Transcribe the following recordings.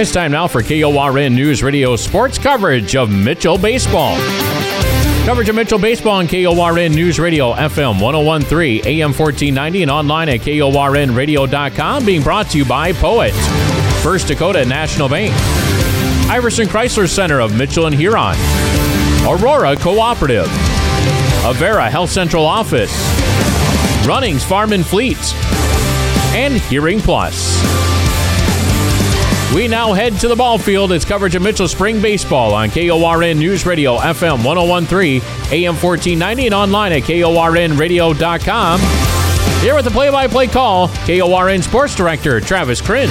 It's time now for KORN News Radio sports coverage of Mitchell Baseball. Coverage of Mitchell Baseball on KORN News Radio, FM 1013, AM 1490, and online at KORNradio.com, being brought to you by Poet, First Dakota National Bank, Iverson Chrysler Center of Mitchell and Huron, Aurora Cooperative, Avera Health Central Office, Runnings Farm and Fleet, and Hearing Plus. We now head to the ball field. It's coverage of Mitchell Spring Baseball on KORN News Radio, FM 1013, AM 1490, and online at KORNradio.com. Here with the play by play call, KORN Sports Director Travis Kriens.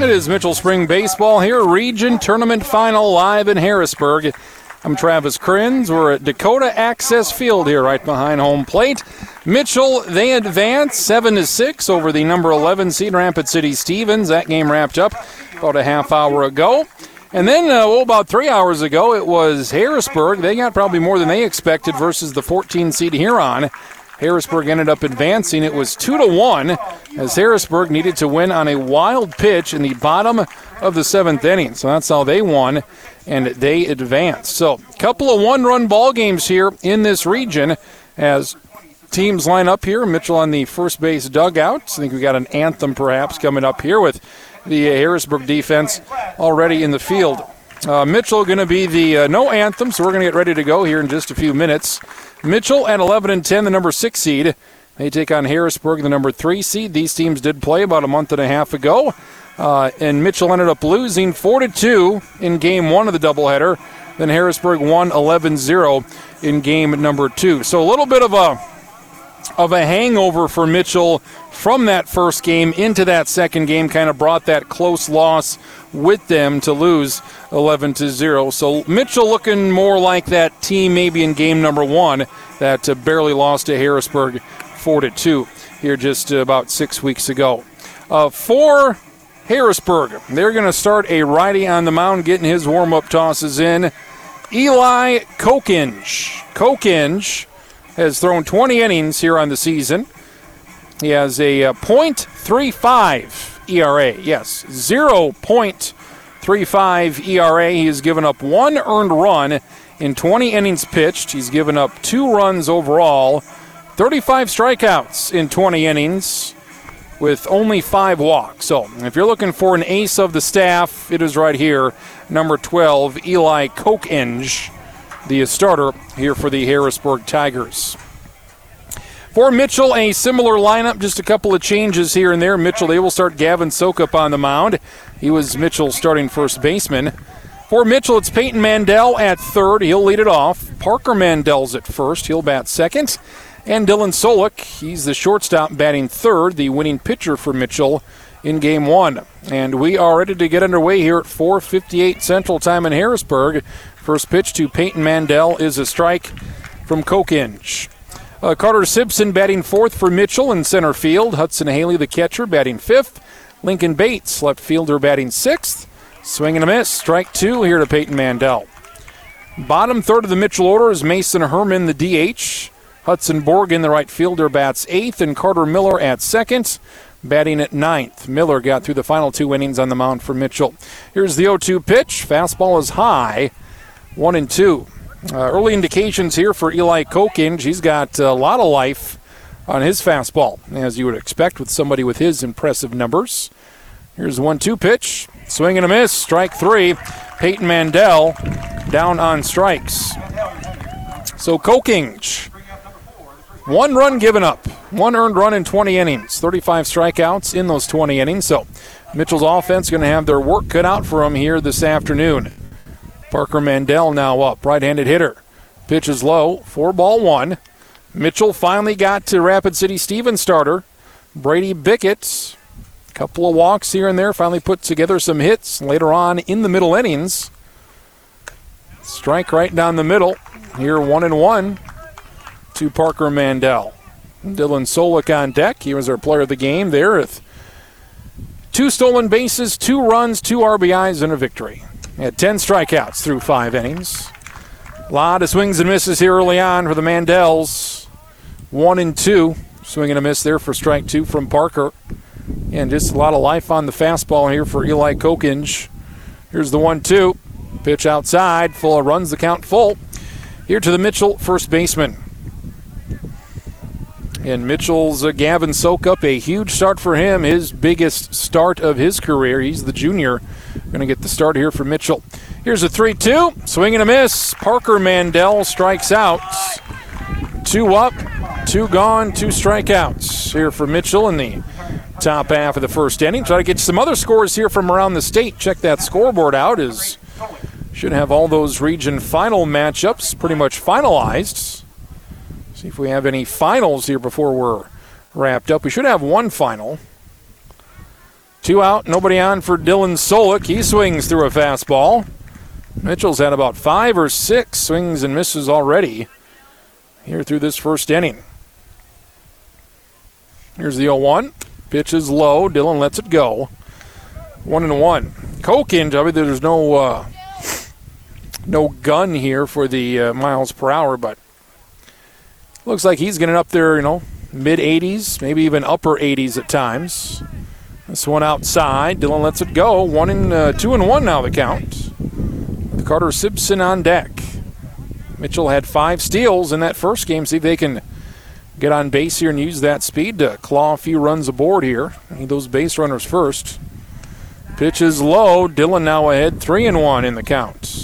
It is Mitchell Spring Baseball here, Region Tournament Final live in Harrisburg. I'm Travis Kriens. We're at Dakota Access Field here, right behind home plate. Mitchell, they advance 7 to 6 over the number 11 seed Rapid City Stevens. That game wrapped up about a half hour ago. And then, uh, about three hours ago, it was Harrisburg. They got probably more than they expected versus the 14 seed Huron. Harrisburg ended up advancing. It was two to one as Harrisburg needed to win on a wild pitch in the bottom of the seventh inning. So that's how they won, and they advance. So a couple of one-run ball games here in this region as teams line up here. Mitchell on the first base dugout. I think we got an anthem perhaps coming up here with the Harrisburg defense already in the field. Uh, Mitchell going to be the uh, no anthem, so we're going to get ready to go here in just a few minutes. Mitchell at 11 and 10, the number six seed. They take on Harrisburg, the number three seed. These teams did play about a month and a half ago, uh, and Mitchell ended up losing four to two in game one of the doubleheader. Then Harrisburg won 11-0 in game number two. So a little bit of a of a hangover for Mitchell from that first game into that second game kind of brought that close loss with them to lose 11 to 0. So Mitchell looking more like that team maybe in game number 1 that uh, barely lost to Harrisburg 4 to 2 here just uh, about 6 weeks ago. Uh, Harrisburg, they're going to start a righty on the mound getting his warm-up tosses in. Eli Kokenge. Kokenge has thrown 20 innings here on the season. He has a uh, .35 ERA. Yes, 0.35 ERA. He has given up one earned run in 20 innings pitched. He's given up two runs overall, 35 strikeouts in 20 innings with only five walks. So, if you're looking for an ace of the staff, it is right here, number 12, Eli Kokenge the starter here for the Harrisburg Tigers. For Mitchell, a similar lineup, just a couple of changes here and there. Mitchell, they will start Gavin Sokup on the mound. He was Mitchell's starting first baseman. For Mitchell, it's Peyton Mandel at third. He'll lead it off. Parker Mandel's at first. He'll bat second. And Dylan Solik, he's the shortstop batting third, the winning pitcher for Mitchell in game one. And we are ready to get underway here at 4:58 Central Time in Harrisburg. First pitch to Peyton Mandel is a strike from Kokenge. Uh, Carter Simpson batting fourth for Mitchell in center field. Hudson Haley, the catcher, batting fifth. Lincoln Bates, left fielder, batting sixth. Swing and a miss. Strike two here to Peyton Mandel. Bottom third of the Mitchell order is Mason Herman, the DH. Hudson Borgen, the right fielder, bats eighth, and Carter Miller at second batting at ninth. Miller got through the final two innings on the mound for Mitchell. Here's the 0 2 pitch. Fastball is high, one and two. Uh, early indications here for Eli Kokenge. He's got a lot of life on his fastball, as you would expect with somebody with his impressive numbers. Here's the one 2 pitch. Swing and a miss. Strike three. Peyton Mandel down on strikes. So Kokenge one run given up, one earned run in 20 innings, 35 strikeouts in those 20 innings. So Mitchell's offense going to have their work cut out for them here this afternoon. Parker Mandel now up, right-handed hitter. Pitches low, four ball one. Mitchell finally got to Rapid City Stevens starter. Brady Bickett, couple of walks here and there, finally put together some hits later on in the middle innings. Strike right down the middle. Here, one and one to Parker Mandel. Dylan Solik on deck. He was our player of the game there with two stolen bases, two runs, two RBIs, and a victory. He had 10 strikeouts through five innings. A lot of swings and misses here early on for the Mandels. One and two. Swing and a miss there for strike two from Parker. And just a lot of life on the fastball here for Eli Kokenge. Here's the one two. Pitch outside. Full runs the count full. Here to the Mitchell first baseman. And Mitchell's uh, Gavin Sokup, a huge start for him, his biggest start of his career. He's the junior. Going to get the start here for Mitchell. Here's a 3 2. Swing and a miss. Parker Mandel strikes out. Two up, two gone, two strikeouts here for Mitchell in the top half of the first inning. Try to get some other scores here from around the state. Check that scoreboard out. Is should have all those region final matchups pretty much finalized. See if we have any finals here before we're wrapped up. We should have one final. Two out, nobody on for Dylan Solik. He swings through a fastball. Mitchell's had about five or six swings and misses already here through this first inning. Here's the 0 1. Pitch is low. Dylan lets it go. One and one. Kokenge, I mean, there's no uh, no gun here for the uh, miles per hour, but looks like he's getting up there, you know, mid 80s, maybe even upper 80s at times. This one outside. Dylan lets it go. One and uh, two and one now the count. Carter Simpson on deck. Mitchell had five steals in that first game. See if they can get on base here and use that speed to claw a few runs aboard here. Need those base runners first. Pitch is low. Dylan now ahead, three and one in the count.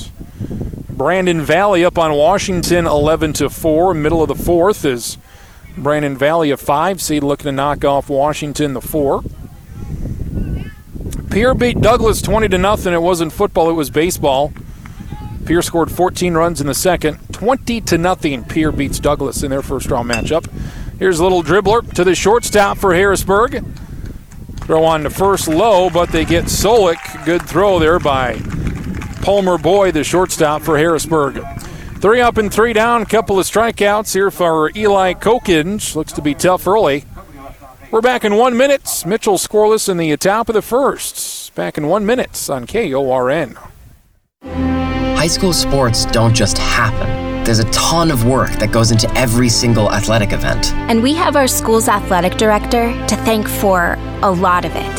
Brandon Valley up on Washington, 11 to four. Middle of the fourth is Brandon Valley, a five seed, looking to knock off Washington, the four. Pierre beat Douglas 20 to nothing. It wasn't football, it was baseball. Pierre scored 14 runs in the second. 20 to nothing. Pierre beats Douglas in their first round matchup. Here's a little dribbler to the shortstop for Harrisburg. Throw on the first low, but they get Solik. Good throw there by Palmer Boyd, the shortstop for Harrisburg. Three up and three down. Couple of strikeouts here for Eli Kokenge. Looks to be tough early. We're back in one minute. Mitchell scoreless in the top of the first. Back in one minute on KORN. High school sports don't just happen. There's a ton of work that goes into every single athletic event. And we have our school's athletic director to thank for a lot of it.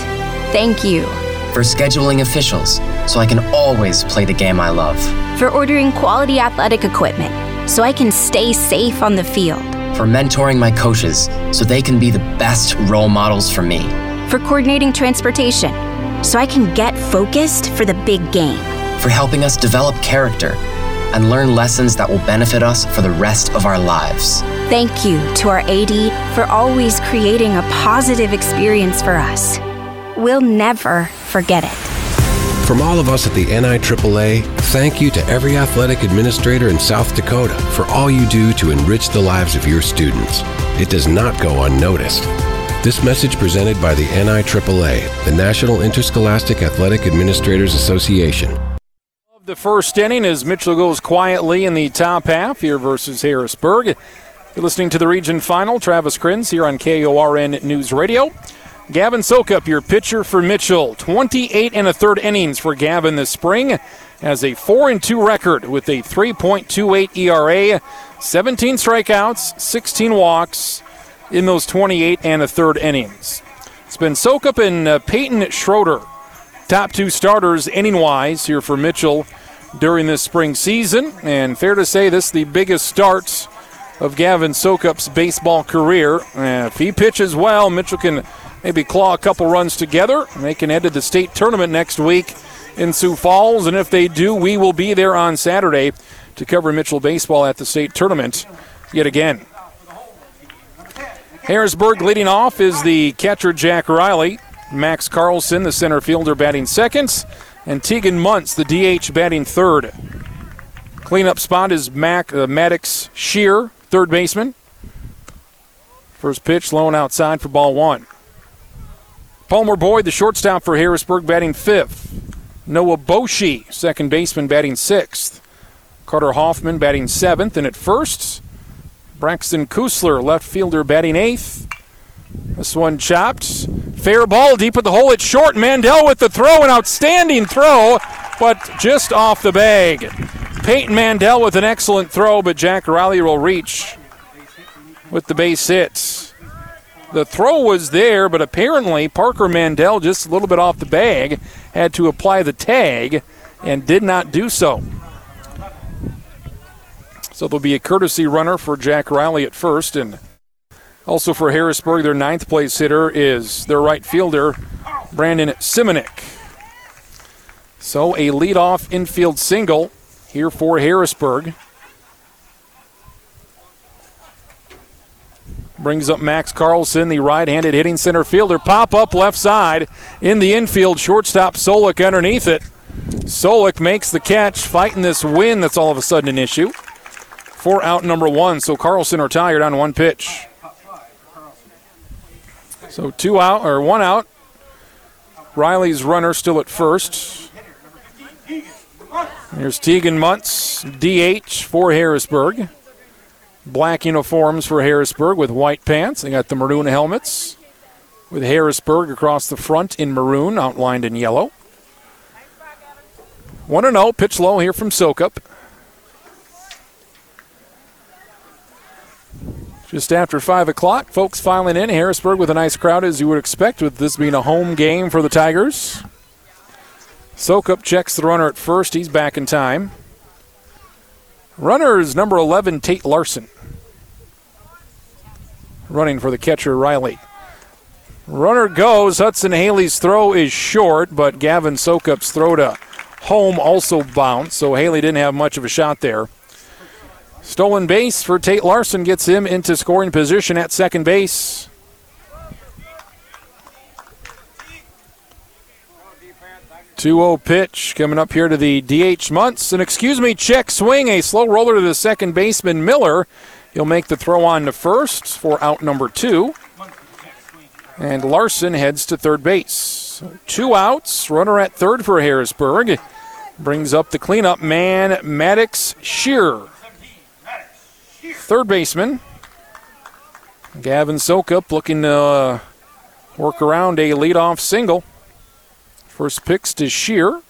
Thank you. For scheduling officials, so I can always play the game I love. For ordering quality athletic equipment, so I can stay safe on the field for mentoring my coaches so they can be the best role models for me. For coordinating transportation so I can get focused for the big game. For helping us develop character and learn lessons that will benefit us for the rest of our lives. Thank you to our AD for always creating a positive experience for us. We'll never forget it. From all of us at the NIAAA, thank you to every athletic administrator in South Dakota for all you do to enrich the lives of your students. It does not go unnoticed. This message presented by the NIAAA, the National Interscholastic Athletic Administrators Association. The first inning as Mitchell goes quietly in the top half here versus Harrisburg. You're listening to the region final. Travis Kriens here on KORN News Radio. Gavin Sokup, your pitcher for Mitchell. 28 and a third innings for Gavin this spring. Has a 4 and 2 record with a 3.28 ERA, 17 strikeouts, 16 walks in those 28 and a third innings. It's been Sokup and uh, Peyton Schroeder, top two starters inning wise here for Mitchell during this spring season. And fair to say, this is the biggest start of Gavin Sokup's baseball career. Uh, if he pitches well, Mitchell can maybe claw a couple runs together. And they can head to the state tournament next week in Sioux Falls. And if they do, we will be there on Saturday to cover Mitchell baseball at the state tournament yet again. Harrisburg leading off is the catcher Jack Riley. Max Carlson, the center fielder, batting second. And Tegan Muntz, the DH, batting third. Cleanup spot is Mac, uh, Maddox Shear, third baseman. First pitch, low and outside for ball one. Palmer Boyd, the shortstop for Harrisburg, batting fifth. Noah Boshi, second baseman, batting sixth. Carter Hoffman batting seventh, and at first, Braxton Kusler, left fielder, batting eighth. This one chopped. Fair ball deep at the hole. It's short. Mandel with the throw, an outstanding throw, but just off the bag. Peyton Mandel with an excellent throw, but Jack Riley will reach with the base hit. The throw was there, but apparently Parker Mandel, just a little bit off the bag, had to apply the tag and did not do so. So there'll be a courtesy runner for Jack Riley at first, and also for Harrisburg, their ninth place hitter is their right fielder, Brandon Simonik. So a leadoff infield single here for Harrisburg. Brings up Max Carlson, the right handed hitting center fielder. Pop up left side in the infield. Shortstop Solik underneath it. Solik makes the catch, fighting this wind that's all of a sudden an issue. Four out number one. So Carlson retired on one pitch. So two out or one out. Riley's runner still at first. Here's Tegan Muntz, DH for Harrisburg. Black uniforms for Harrisburg with white pants. They got the maroon helmets with Harrisburg across the front in maroon, outlined in yellow. 1 0, pitch low here from Sokup. Just after 5 o'clock, folks filing in. Harrisburg with a nice crowd, as you would expect, with this being a home game for the Tigers. Sokup checks the runner at first. He's back in time. Runner is number 11, Tate Larson. Running for the catcher, Riley. Runner goes. Hudson Haley's throw is short, but Gavin Sokup's throw to home also bounced, so Haley didn't have much of a shot there. Stolen base for Tate Larson gets him into scoring position at second base. 2 0 pitch coming up here to the DH Muntz. And excuse me, check swing. A slow roller to the second baseman, Miller. He'll make the throw on to first for out number two. And Larson heads to third base. Two outs. Runner at third for Harrisburg. Brings up the cleanup man, Maddox Shearer. Third baseman. Gavin Sokup looking to uh, work around a leadoff single. First pitch to Shear.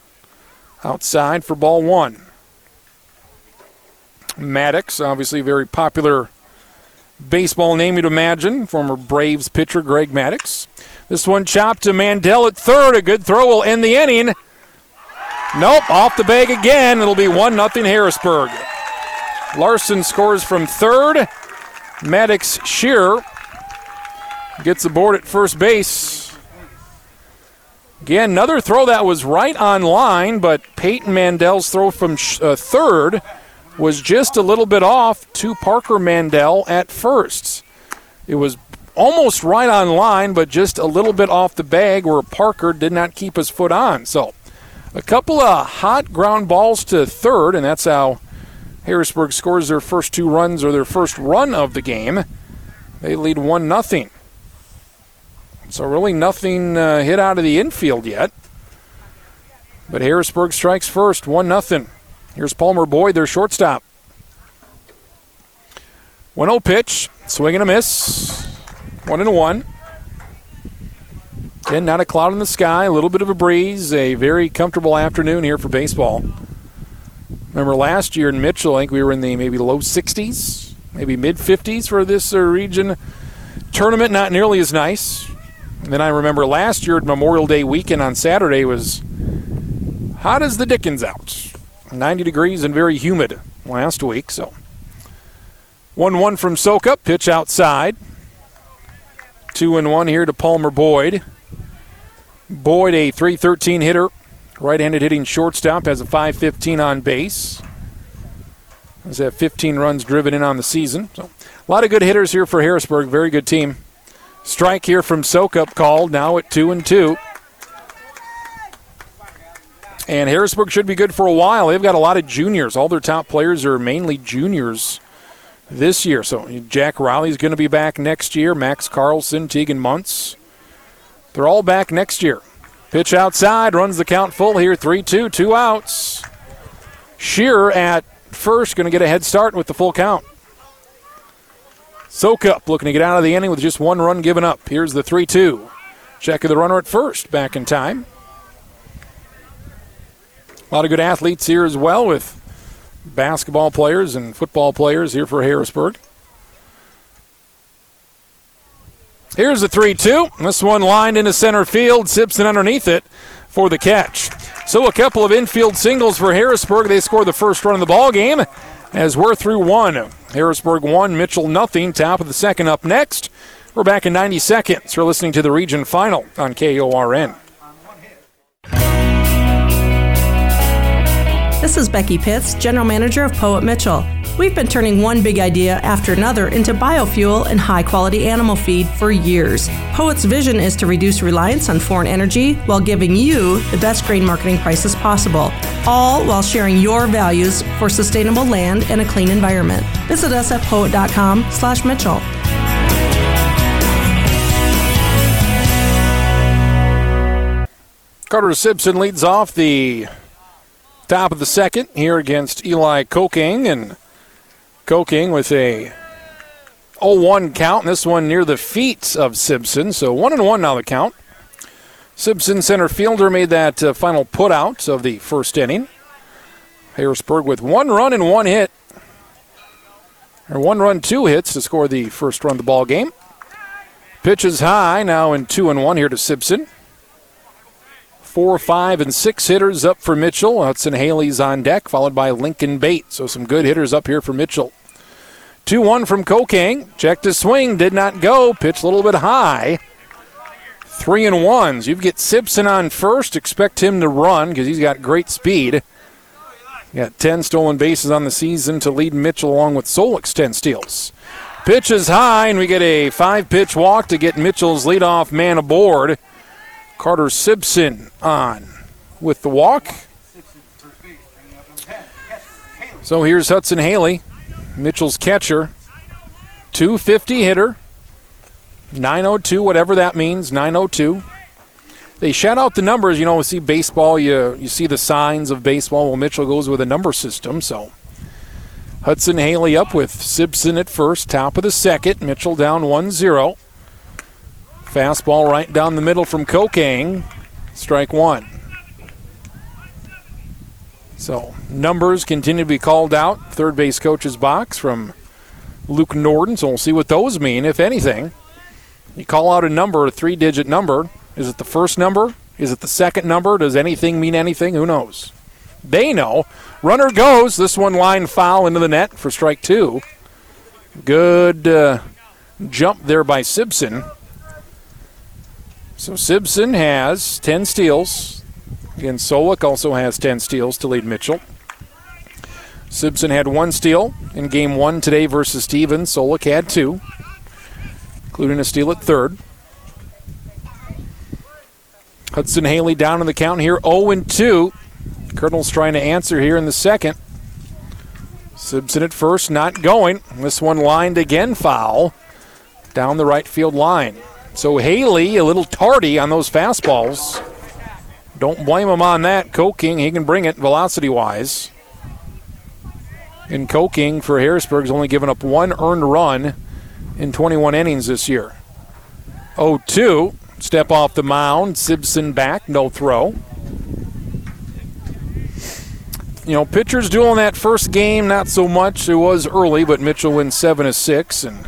Outside for ball one. Maddox, obviously a very popular baseball name you'd imagine. Former Braves pitcher Greg Maddux. This one chopped to Mandel at third. A good throw will end the inning. Nope, off the bag again. It'll be 1 0 Harrisburg. Larson scores from third. Maddox Shear gets aboard at first base. Again, another throw that was right on line, but Peyton Mandel's throw from uh, third was just a little bit off to Parker Mandel at first. It was almost right on line, but just a little bit off the bag where Parker did not keep his foot on. So, a couple of hot ground balls to third, and that's how Harrisburg scores their first two runs or their first run of the game. They lead 1 0. So really nothing uh, hit out of the infield yet. But Harrisburg strikes first, one nothing. Here's Palmer Boyd, their shortstop. 1-0 pitch, swing and a miss. One and one. Again, not a cloud in the sky, a little bit of a breeze, a very comfortable afternoon here for baseball. Remember last year in Mitchell, I think we were in the maybe low 60s, maybe mid 50s for this uh, region tournament. Not nearly as nice. And then I remember last year at Memorial Day weekend on Saturday was hot as the Dickens out. 90 degrees and very humid last week. So 1 1 from Sokup, pitch outside. 2 and 1 here to Palmer Boyd. Boyd, a 313 hitter, right handed hitting shortstop, has a 515 on base. Has had 15 runs driven in on the season. So a lot of good hitters here for Harrisburg. Very good team. Strike here from Sokup called, now at 2 and 2. And Harrisburg should be good for a while. They've got a lot of juniors. All their top players are mainly juniors this year. So Jack Riley's going to be back next year. Max Carlson, Tegan Muntz. They're all back next year. Pitch outside, runs the count full here. 3 2, two outs. Shearer at first, going to get a head start with the full count. Sokup looking to get out of the inning with just one run given up. Here's the 3 2. Check of the runner at first, back in time. A lot of good athletes here as well with basketball players and football players here for Harrisburg. Here's the 3 2. This one lined into center field. Simpson underneath it for the catch. So a couple of infield singles for Harrisburg. They score the first run of the ball game as we're through one. Harrisburg one, Mitchell nothing. Top of the second up next. We're back in 90 seconds. You're listening to the region final on KORN. This is Becky Pitts, General Manager of Poet Mitchell. We've been turning one big idea after another into biofuel and high quality animal feed for years. Poet's vision is to reduce reliance on foreign energy while giving you the best grain marketing prices possible, all while sharing your values for sustainable land and a clean environment. Visit us at poet.com slash Mitchell. Carter Simpson leads off the top of the second here against Eli Koking. And Koking with a 0-1 count. And this one near the feet of Simpson. So 1 and 1 now the count. Simpson center fielder made that uh, final putout of the first inning. Harrisburg with one run and one hit. Or one run, two hits to score the first run of the ball game. Pitches high now in two and one here to Simpson. Four, five, and six hitters up for Mitchell. Hudson Haley's on deck, followed by Lincoln Bate. So some good hitters up here for Mitchell. 2 1 from Koking. Checked his swing, did not go. Pitch a little bit high. Three and ones. You get Simpson on first. Expect him to run because he's got great speed. Got 10 stolen bases on the season to lead Mitchell along with Solik's 10 steals. Pitch is high, and we get a five pitch walk to get Mitchell's leadoff man aboard. Carter Simpson on with the walk. So here's Hudson Haley, Mitchell's catcher. 250 hitter. 902, whatever that means, 902. They shout out the numbers. You know, we see baseball, you, you see the signs of baseball. Well, Mitchell goes with a number system, so. Hudson Haley up with Simpson at first, top of the second. Mitchell down 1 0. Fastball right down the middle from Koking. Strike one. So numbers continue to be called out. Third base coach's box from Luke Norden. So we'll see what those mean, if anything. You call out a number, a three digit number. Is it the first number? Is it the second number? Does anything mean anything? Who knows? They know. Runner goes. This one line foul into the net for strike two. Good uh, jump there by Simpson. So Simpson has 10 steals. Again, Solik also has 10 steals to lead Mitchell. Simpson had one steal in game one today versus Stevens. Solik had two, including a steal at third. Hudson Haley down in the count here, 0 2. Kernels trying to answer here in the second. Simpson at first, not going. This one lined again, foul down the right field line. So Haley a little tardy on those fastballs. Don't blame him on that. Koking, he can bring it velocity wise. And Koking for Harrisburg's only given up one earned run in 21 innings this year. 0 2. Step off the mound. Simpson back. No throw. You know, pitchers in that first game, not so much. It was early, but Mitchell wins 7 to 6. And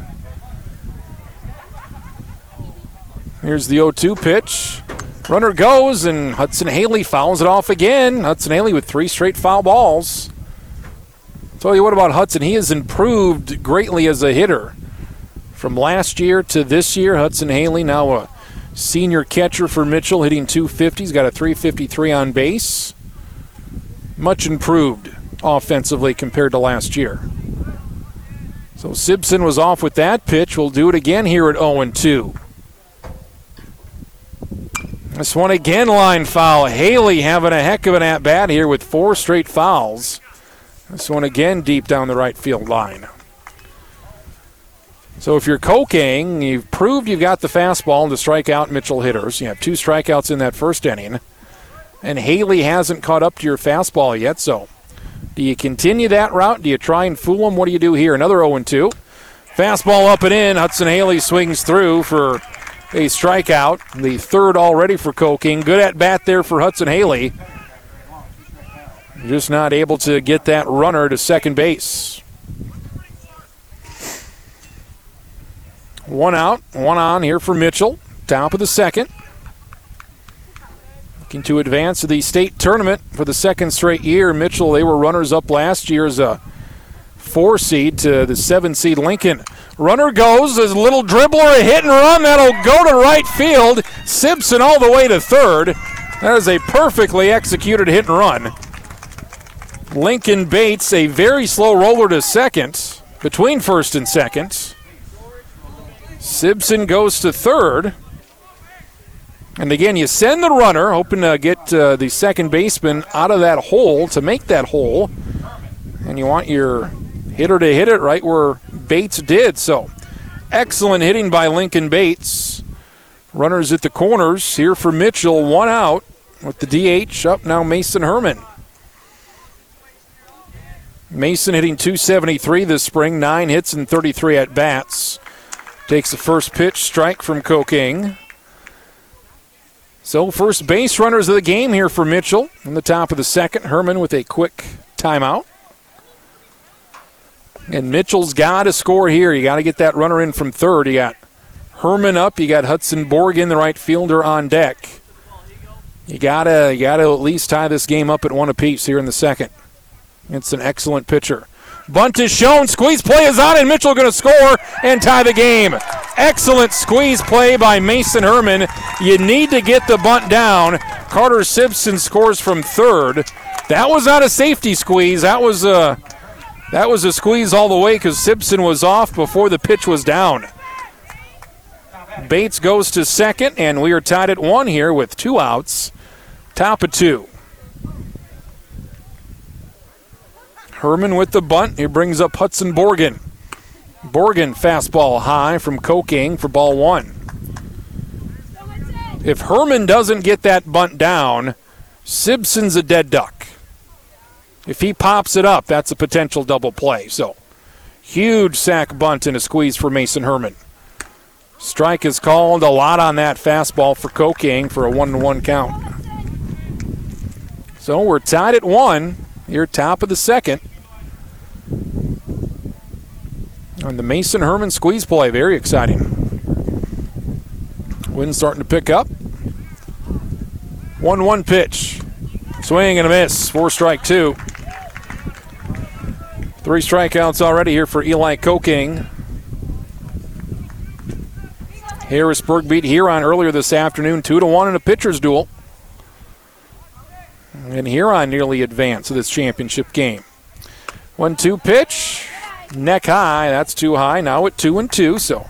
Here's the 0 2 pitch. Runner goes, and Hudson Haley fouls it off again. Hudson Haley with three straight foul balls. Tell you what about Hudson. He has improved greatly as a hitter. From last year to this year, Hudson Haley now a senior catcher for Mitchell, hitting 250. He's got a 353 on base. Much improved offensively compared to last year. So Simpson was off with that pitch. We'll do it again here at 0 2. This one again, line foul. Haley having a heck of an at bat here with four straight fouls. This one again, deep down the right field line. So if you're Koking, you've proved you've got the fastball to strike out Mitchell hitters. You have two strikeouts in that first inning. And Haley hasn't caught up to your fastball yet, so do you continue that route? Do you try and fool him? What do you do here? Another 0 2. Fastball up and in. Hudson Haley swings through for a strikeout, the third already for Coking. Good at bat there for Hudson Haley. Just not able to get that runner to second base. One out, one on here for Mitchell. Top of the second. Looking to advance to the state tournament for the second straight year. Mitchell, they were runners up last year as a four seed to the seven seed Lincoln. Runner goes, a little dribbler, a hit and run that'll go to right field. Simpson all the way to third. That is a perfectly executed hit and run. Lincoln Bates, a very slow roller to second, between first and second. Simpson goes to third. And again, you send the runner, hoping to get uh, the second baseman out of that hole to make that hole. And you want your hitter to hit it right where Bates did. So excellent hitting by Lincoln Bates. Runners at the corners here for Mitchell, one out with the DH up now Mason Herman. Mason hitting 273 this spring, nine hits and 33 at bats. Takes the first pitch, strike from Kokenge. So, first base runners of the game here for Mitchell. In the top of the second, Herman with a quick timeout. And Mitchell's got to score here. You got to get that runner in from third. You got Herman up. You got Hudson Borgen, the right fielder, on deck. You gotta, you gotta at least tie this game up at one apiece here in the second. It's an excellent pitcher. Bunt is shown. Squeeze play is on, and Mitchell going to score and tie the game. Excellent squeeze play by Mason Herman. You need to get the bunt down. Carter Simpson scores from third. That was not a safety squeeze. That was a that was a squeeze all the way because Simpson was off before the pitch was down. Bates goes to second, and we are tied at one here with two outs. Top of two. Herman with the bunt. He brings up Hudson Borgen. Borgen fastball high from Kokenge for ball one. If Herman doesn't get that bunt down, Simpson's a dead duck. If he pops it up, that's a potential double play. So, huge sac bunt and a squeeze for Mason Herman. Strike is called. A lot on that fastball for Kokenge for a one to one count. So we're tied at one. Here, top of the second. On the Mason Herman squeeze play, very exciting. Wind starting to pick up. 1 1 pitch. Swing and a miss. Four strike two. Three strikeouts already here for Eli Koking. Harrisburg beat Huron earlier this afternoon, 2 to 1 in a pitcher's duel. And Huron nearly advanced to this championship game. 1 2 pitch. Neck high. That's too high. Now at 2 and 2. So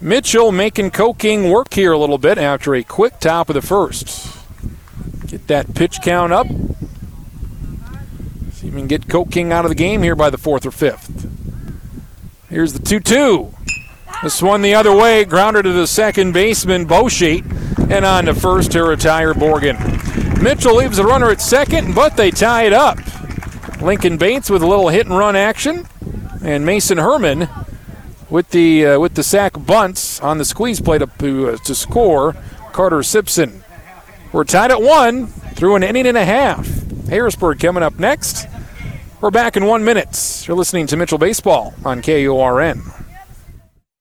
Mitchell making Koking work here a little bit after a quick top of the first. Get that pitch count up. See if we can get Kokenge out of the game here by the fourth or fifth. Here's the 2 2. This one the other way, grounder to the second baseman, Bosheet, and on to first to retire Borgen. Mitchell leaves the runner at second, but they tie it up. Lincoln Bates with a little hit and run action, and Mason Herman with the uh, with the sac bunts on the squeeze play to, uh, to score. Carter Simpson. We're tied at one through an inning and a half. Harrisburg coming up next. We're back in one minute. You're listening to Mitchell Baseball on KORN.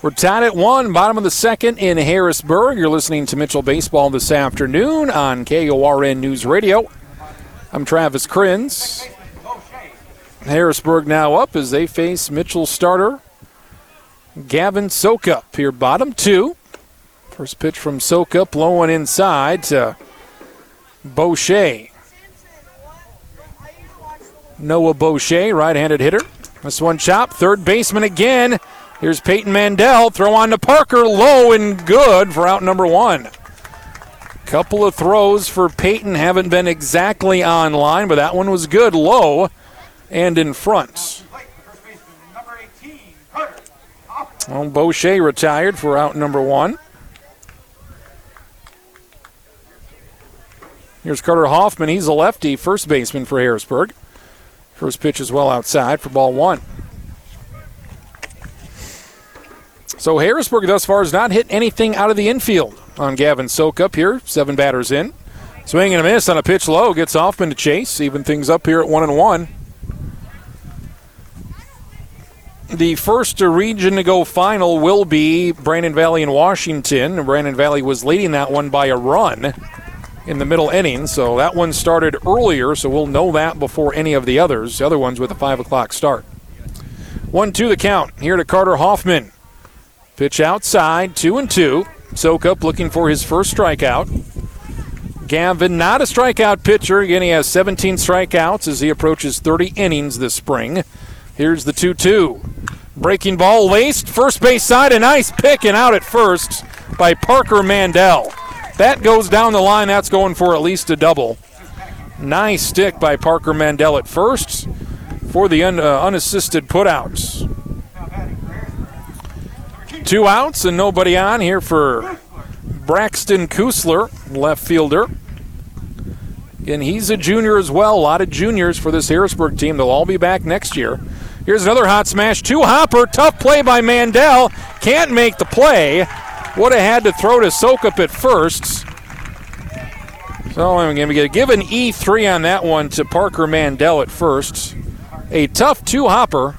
We're tied at one, bottom of the second in Harrisburg. You're listening to Mitchell Baseball this afternoon on KORN News Radio. I'm Travis Kriens. Harrisburg now up as they face Mitchell starter Gavin Sokup here, bottom two. First pitch from Sokup, low one inside to Boucher. Noah Boucher, right handed hitter. This one chop, third baseman again. Here's Peyton Mandel. Throw on to Parker. Low and good for out number one. Couple of throws for Peyton haven't been exactly on line, but that one was good. Low and in front. Well, Boucher retired for out number one. Here's Carter Hoffman. He's a lefty, first baseman for Harrisburg. First pitch is well outside for ball one. So Harrisburg thus far has not hit anything out of the infield on Gavin Sokup here. Seven batters in. Swing and a miss on a pitch low. Gets Hoffman to chase. Even things up here at one and one. The first region to go final will be Brandon Valley and Washington. Brandon Valley was leading that one by a run in the middle inning, so that one started earlier, so we'll know that before any of the others. The other ones with a 5 o'clock start. 1 2 the count here to Carter Hoffman. Pitch outside, 2 and 2. Sokup looking for his first strikeout. Gavin, not a strikeout pitcher. Again, he has 17 strikeouts as he approaches 30 innings this spring. Here's the 2 2. Breaking ball laced, first base side, a nice pick and out at first by Parker Mandel. That goes down the line, that's going for at least a double. Nice stick by Parker Mandel at first for the un, uh, unassisted putouts. Two outs and nobody on here for Braxton Kusler, left fielder. And he's a junior as well. A lot of juniors for this Harrisburg team. They'll all be back next year. Here's another hot smash. Two hopper. Tough play by Mandel. Can't make the play. Would have had to throw to Sokup at first. So I'm going to give an E3 on that one to Parker Mandel at first. A tough two hopper.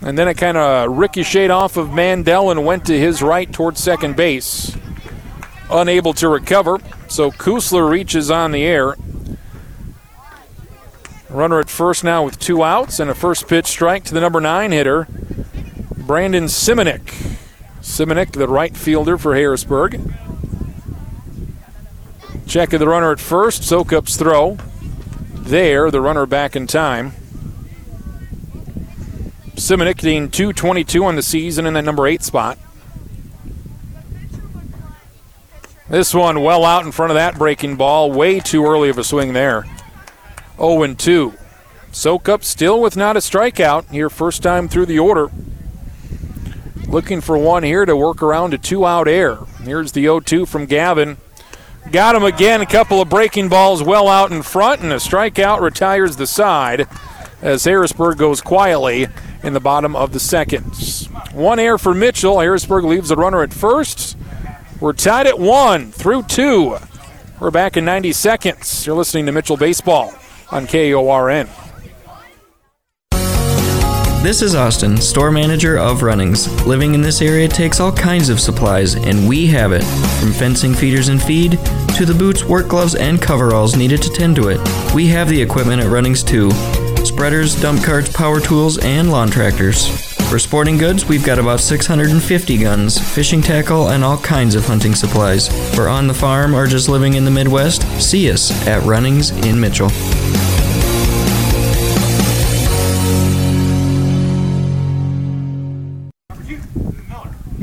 And then it kind of ricocheted off of Mandel and went to his right towards second base. Unable to recover. So Kusler reaches on the air. Runner at first now with two outs and a first pitch strike to the number nine hitter, Brandon Simonik. Simonik, the right fielder for Harrisburg. Check of the runner at first. Sokup's throw. There, the runner back in time. Simonik getting 222 on the season in that number eight spot. This one well out in front of that breaking ball. Way too early of a swing there. 0 2. Sokup still with not a strikeout here, first time through the order. Looking for one here to work around a two out air. Here's the 0 2 from Gavin. Got him again. A couple of breaking balls well out in front, and a strikeout retires the side as Harrisburg goes quietly in the bottom of the second. One air for Mitchell. Harrisburg leaves the runner at first. We're tied at one through two. We're back in 90 seconds. You're listening to Mitchell Baseball on KORN. This is Austin, store manager of Runnings. Living in this area takes all kinds of supplies, and we have it. From fencing feeders and feed, to the boots, work gloves, and coveralls needed to tend to it. We have the equipment at Runnings too spreaders, dump carts, power tools, and lawn tractors. For sporting goods, we've got about 650 guns, fishing tackle, and all kinds of hunting supplies. For on the farm or just living in the Midwest, see us at Runnings in Mitchell.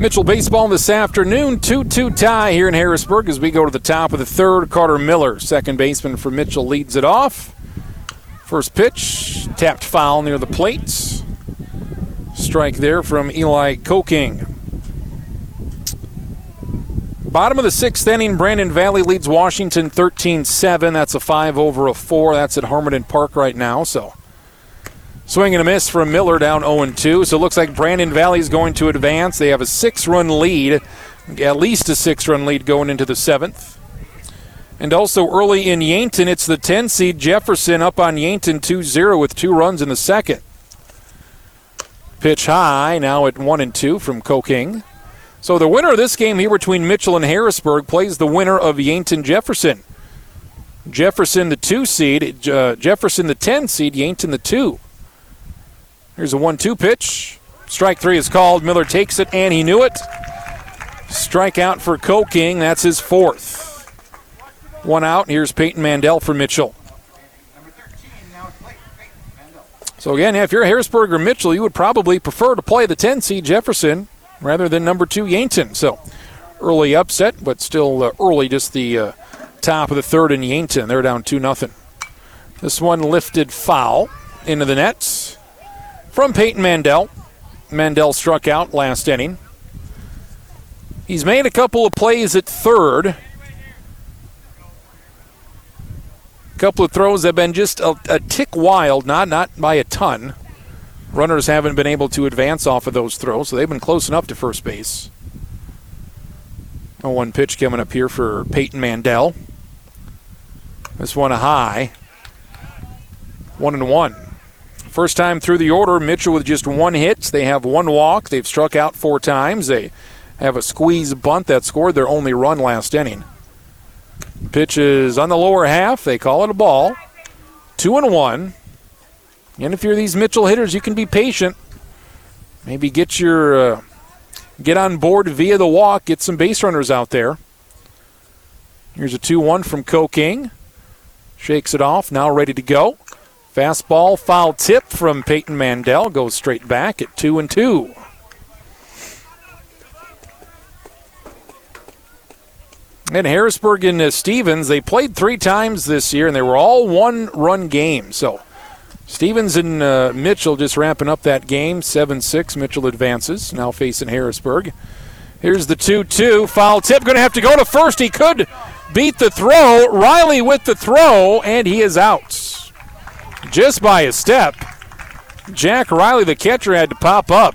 Mitchell baseball this afternoon. 2 2 tie here in Harrisburg as we go to the top of the third. Carter Miller, second baseman for Mitchell, leads it off. First pitch, tapped foul near the plate. Strike there from Eli Koking. Bottom of the sixth inning, Brandon Valley leads Washington 13 7. That's a 5 over a 4. That's at Harmon Park right now. So Swing and a miss from Miller down 0 2. So it looks like Brandon Valley is going to advance. They have a six run lead, at least a six run lead going into the seventh. And also early in Yankton, it's the 10 seed Jefferson up on Yankton 2 0 with two runs in the second. Pitch high now at 1 and 2 from Koking. So the winner of this game here between Mitchell and Harrisburg plays the winner of Yankton Jefferson. Jefferson the 2 seed, uh, Jefferson the 10 seed, Yankton the 2. Here's a 1 2 pitch. Strike three is called. Miller takes it, and he knew it. Strikeout for Koking. That's his fourth. One out. Here's Peyton Mandel for Mitchell. So, again, if you're Harrisburg or Mitchell, you would probably prefer to play the 10 seed Jefferson rather than number two Yankton. So, early upset, but still uh, early, just the uh, top of the third in Yankton. They're down 2 0. This one lifted foul into the nets from Peyton Mandel. Mandel struck out last inning. He's made a couple of plays at third. A couple of throws have been just a, a tick wild, not not by a ton. Runners haven't been able to advance off of those throws, so they've been close enough to first base. A one pitch coming up here for Peyton Mandel. This one a high. One and one. First time through the order, Mitchell with just one hit. They have one walk. They've struck out four times. They have a squeeze bunt that scored their only run last inning. Pitch is on the lower half. They call it a ball. Two and one. And if you're these Mitchell hitters, you can be patient. Maybe get your uh, get on board via the walk. Get some base runners out there. Here's a 2-1 from Kokenge. Shakes it off. Now ready to go. Fastball foul tip from Peyton Mandel goes straight back at two and two. And Harrisburg and uh, Stevens, they played three times this year, and they were all one-run games. So Stevens and uh, Mitchell just wrapping up that game, seven-six. Mitchell advances, now facing Harrisburg. Here's the two-two foul tip. Going to have to go to first. He could beat the throw. Riley with the throw, and he is out. Just by a step. Jack Riley, the catcher, had to pop up.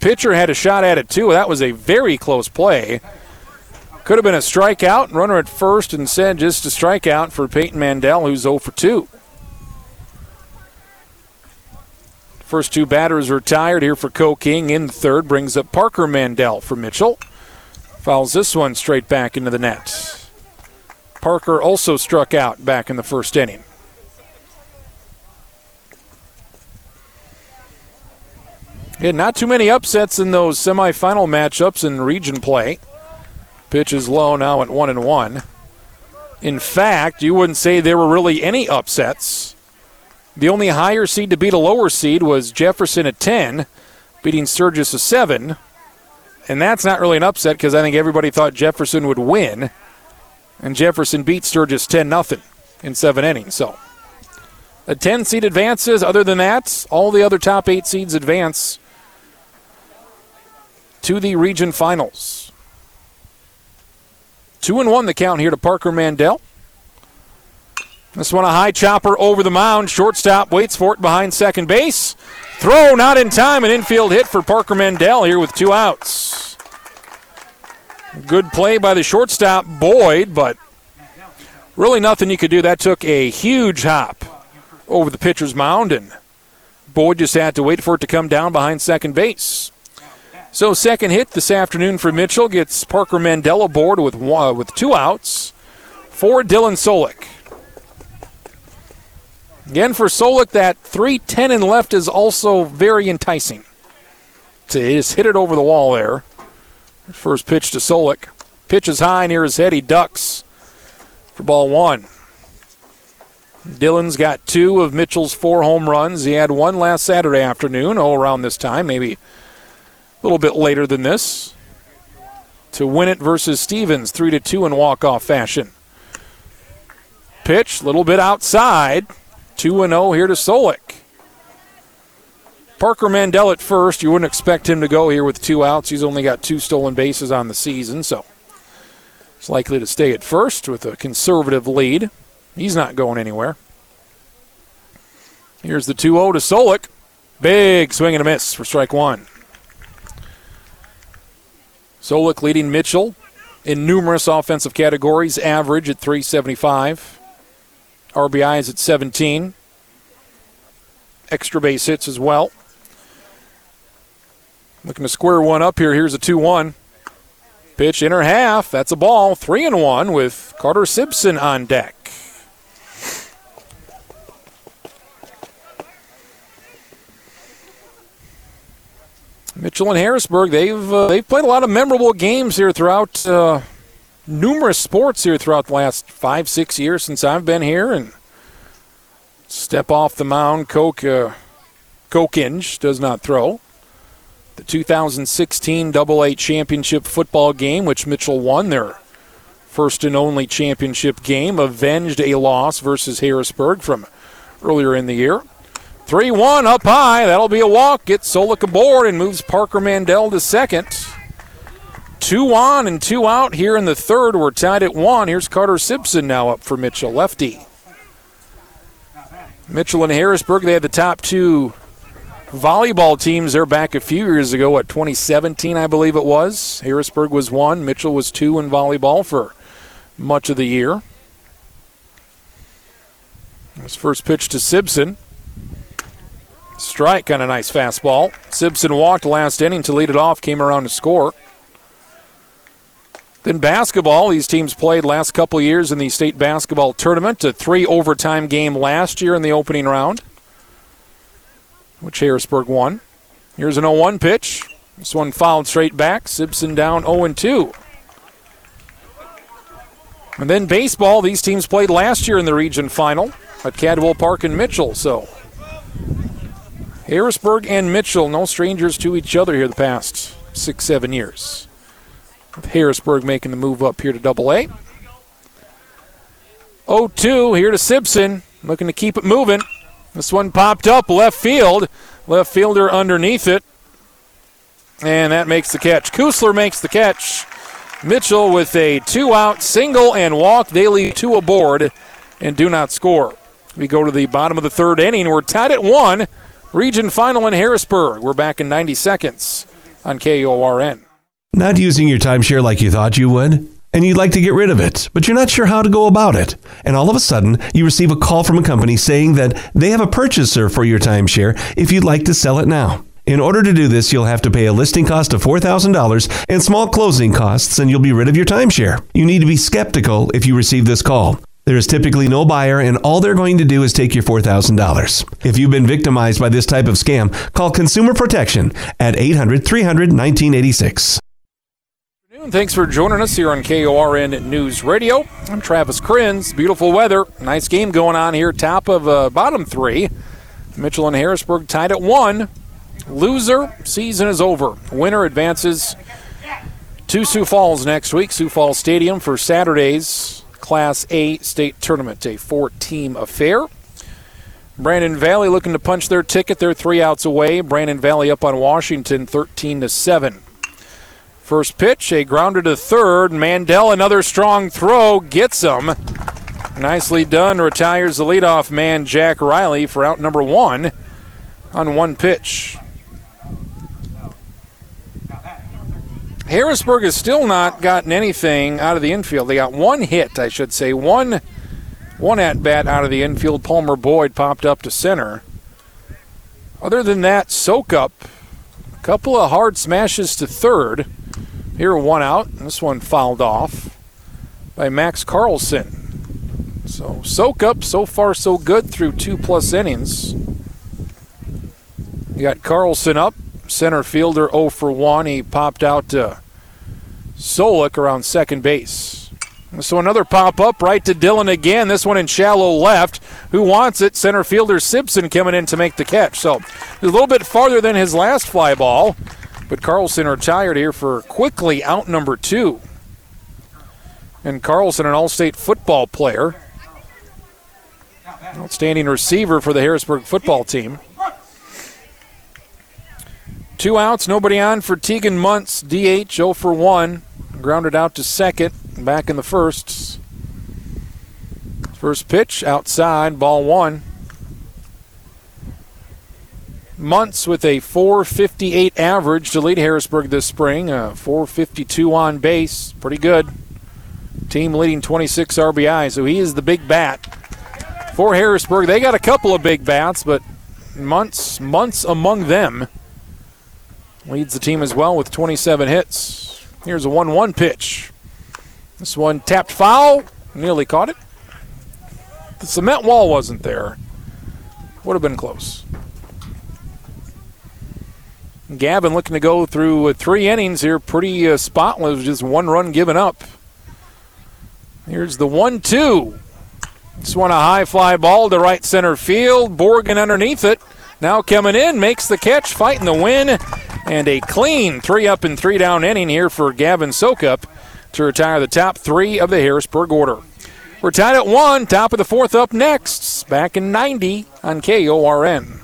Pitcher had a shot at it too. That was a very close play. Could have been a strikeout. Runner at first instead just a strikeout for Peyton Mandel, who's 0 for 2. First two batters retired here for Kokenge in third. Brings up Parker Mandel for Mitchell. Fouls this one straight back into the net. Parker also struck out back in the first inning. Yeah, not too many upsets in those semifinal matchups in region play. Pitch is low now at one and one. In fact, you wouldn't say there were really any upsets. The only higher seed to beat a lower seed was Jefferson at 10, beating Sturgis at 7. And that's not really an upset because I think everybody thought Jefferson would win. And Jefferson beat Sturgis 10 0 in seven innings. So a 10 seed advances. Other than that, all the other top eight seeds advance to the region finals. Two and one the count here to Parker Mandel. This one a high chopper over the mound. Shortstop waits for it behind second base. Throw not in time. An infield hit for Parker Mandel here with two outs. Good play by the shortstop Boyd, but really nothing you could do. That took a huge hop over the pitcher's mound, and Boyd just had to wait for it to come down behind second base. So second hit this afternoon for Mitchell gets Parker Mandel aboard with one, uh, with two outs for Dylan Solik. Again for Solik, that 310 and left is also very enticing. To just hit it over the wall there. First pitch to Solik. Pitch is high near his head. He ducks for ball one. Dylan's got two of Mitchell's four home runs. He had one last Saturday afternoon, oh, around this time, maybe a little bit later than this to win it versus Stevens, 3 to 2 in walk off fashion. Pitch, little bit outside. 2 and 0 here to Solik. Parker Mandel at first. You wouldn't expect him to go here with two outs. He's only got two stolen bases on the season, so he's likely to stay at first with a conservative lead. He's not going anywhere. Here's the 2 0 to Solik. Big swing and a miss for strike one. Solik leading Mitchell in numerous offensive categories, average at 375. RBI is at 17. Extra base hits as well. Looking to square one up here. Here's a 2 1. Pitch inner half. That's a ball. 3 and 1 with Carter Simpson on deck. Mitchell and Harrisburg, they've uh, they've played a lot of memorable games here throughout uh, numerous sports here throughout the last five six years since I've been here. And step off the mound, Coke uh, Kokenge does not throw. The 2016 Double A championship football game, which Mitchell won their first and only championship game, avenged a loss versus Harrisburg from earlier in the year. 3 1 up high. That'll be a walk. Gets Solik aboard and moves Parker Mandel to second. Two on and two out here in the third. We're tied at one. Here's Carter Simpson now up for Mitchell, lefty. Mitchell and Harrisburg, they had the top two volleyball teams there back a few years ago, what, 2017, I believe it was. Harrisburg was one, Mitchell was two in volleyball for much of the year. His first pitch to Simpson. Strike on a nice fastball. Simpson walked last inning to lead it off, came around to score. Then basketball, these teams played last couple years in the state basketball tournament, a three overtime game last year in the opening round, which Harrisburg won. Here's an 0 1 pitch. This one fouled straight back. Simpson down 0 2. And then baseball, these teams played last year in the region final at Cadwell Park and Mitchell. So Harrisburg and Mitchell, no strangers to each other here the past six, seven years. With Harrisburg making the move up here to double A. 0 2 here to Simpson, looking to keep it moving. This one popped up left field. Left fielder underneath it. And that makes the catch. Kusler makes the catch. Mitchell with a two out single and walk. They leave two aboard and do not score. We go to the bottom of the third inning. We're tied at one. Region final in Harrisburg. We're back in 90 seconds on KORN. Not using your timeshare like you thought you would? And you'd like to get rid of it, but you're not sure how to go about it. And all of a sudden, you receive a call from a company saying that they have a purchaser for your timeshare if you'd like to sell it now. In order to do this, you'll have to pay a listing cost of $4,000 and small closing costs, and you'll be rid of your timeshare. You need to be skeptical if you receive this call. There is typically no buyer, and all they're going to do is take your $4,000. If you've been victimized by this type of scam, call Consumer Protection at 800 300 1986. Thanks for joining us here on KORN News Radio. I'm Travis Kriens. Beautiful weather. Nice game going on here. Top of uh, bottom three. Mitchell and Harrisburg tied at one. Loser, season is over. Winner advances to Sioux Falls next week. Sioux Falls Stadium for Saturday's Class A state tournament, a four team affair. Brandon Valley looking to punch their ticket. They're three outs away. Brandon Valley up on Washington 13 to 7. First pitch, a grounder to third. Mandel, another strong throw, gets him. Nicely done. Retires the leadoff man, Jack Riley, for out number one on one pitch. Harrisburg has still not gotten anything out of the infield. They got one hit, I should say, one one at bat out of the infield. Palmer Boyd popped up to center. Other than that, Sokup. A couple of hard smashes to third. Here, one out. This one fouled off by Max Carlson. So, Sokup so far so good through two plus innings. You got Carlson up, center fielder 0 for 1. He popped out to Solik around second base. So another pop up right to Dylan again. This one in shallow left. Who wants it? Center fielder Simpson coming in to make the catch. So a little bit farther than his last fly ball, but Carlson retired here for quickly out number two. And Carlson, an all-state football player, outstanding receiver for the Harrisburg football team. Two outs, nobody on for Tegan Muntz. DH 0 for 1. Grounded out to second, back in the first. First pitch outside, ball one. Muntz with a 458 average to lead Harrisburg this spring, uh, a 452 on base. Pretty good. Team leading 26 RBI, so he is the big bat for Harrisburg. They got a couple of big bats, but Muntz, Muntz among them. Leads the team as well with 27 hits. Here's a 1 1 pitch. This one tapped foul. Nearly caught it. The cement wall wasn't there. Would have been close. Gavin looking to go through three innings here. Pretty uh, spotless, just one run given up. Here's the 1 2. This one a high fly ball to right center field. Borgen underneath it. Now coming in, makes the catch, fighting the win, and a clean three up and three down inning here for Gavin Sokup to retire the top three of the Harrisburg order. We're tied at one, top of the fourth up next, back in 90 on KORN.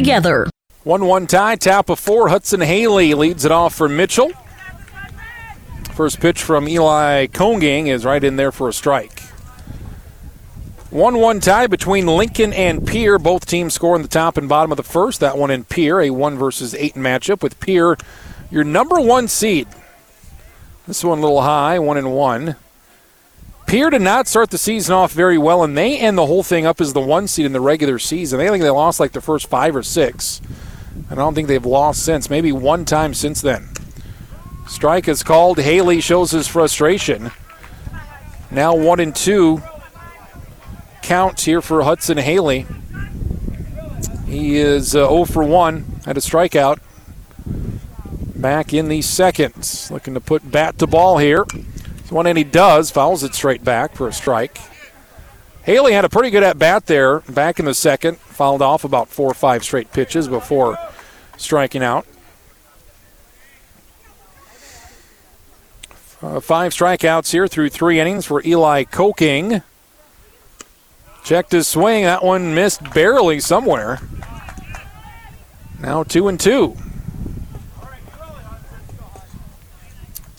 together. 1 1 tie, tap of four. Hudson Haley leads it off for Mitchell. First pitch from Eli Kokenge is right in there for a strike. 1 1 tie between Lincoln and Pierre. Both teams score in the top and bottom of the first. That one in Pierre, a 1 versus 8 matchup with Pierre, your number one seed. This one a little high, 1 and 1. Pierre did not start the season off very well, and they end the whole thing up as the one seed in the regular season. They think they lost like the first five or six, and I don't think they've lost since. Maybe one time since then. Strike is called. Haley shows his frustration. Now one and two count here for Hudson Haley. He is uh, 0 for 1 had a strikeout. Back in the second. Looking to put bat to ball here. One and he does, fouls it straight back for a strike. Haley had a pretty good at bat there back in the second, fouled off about four or five straight pitches before striking out. Uh, five strikeouts here through three innings for Eli Kokenge. Checked his swing. That one missed barely somewhere. Now two and two.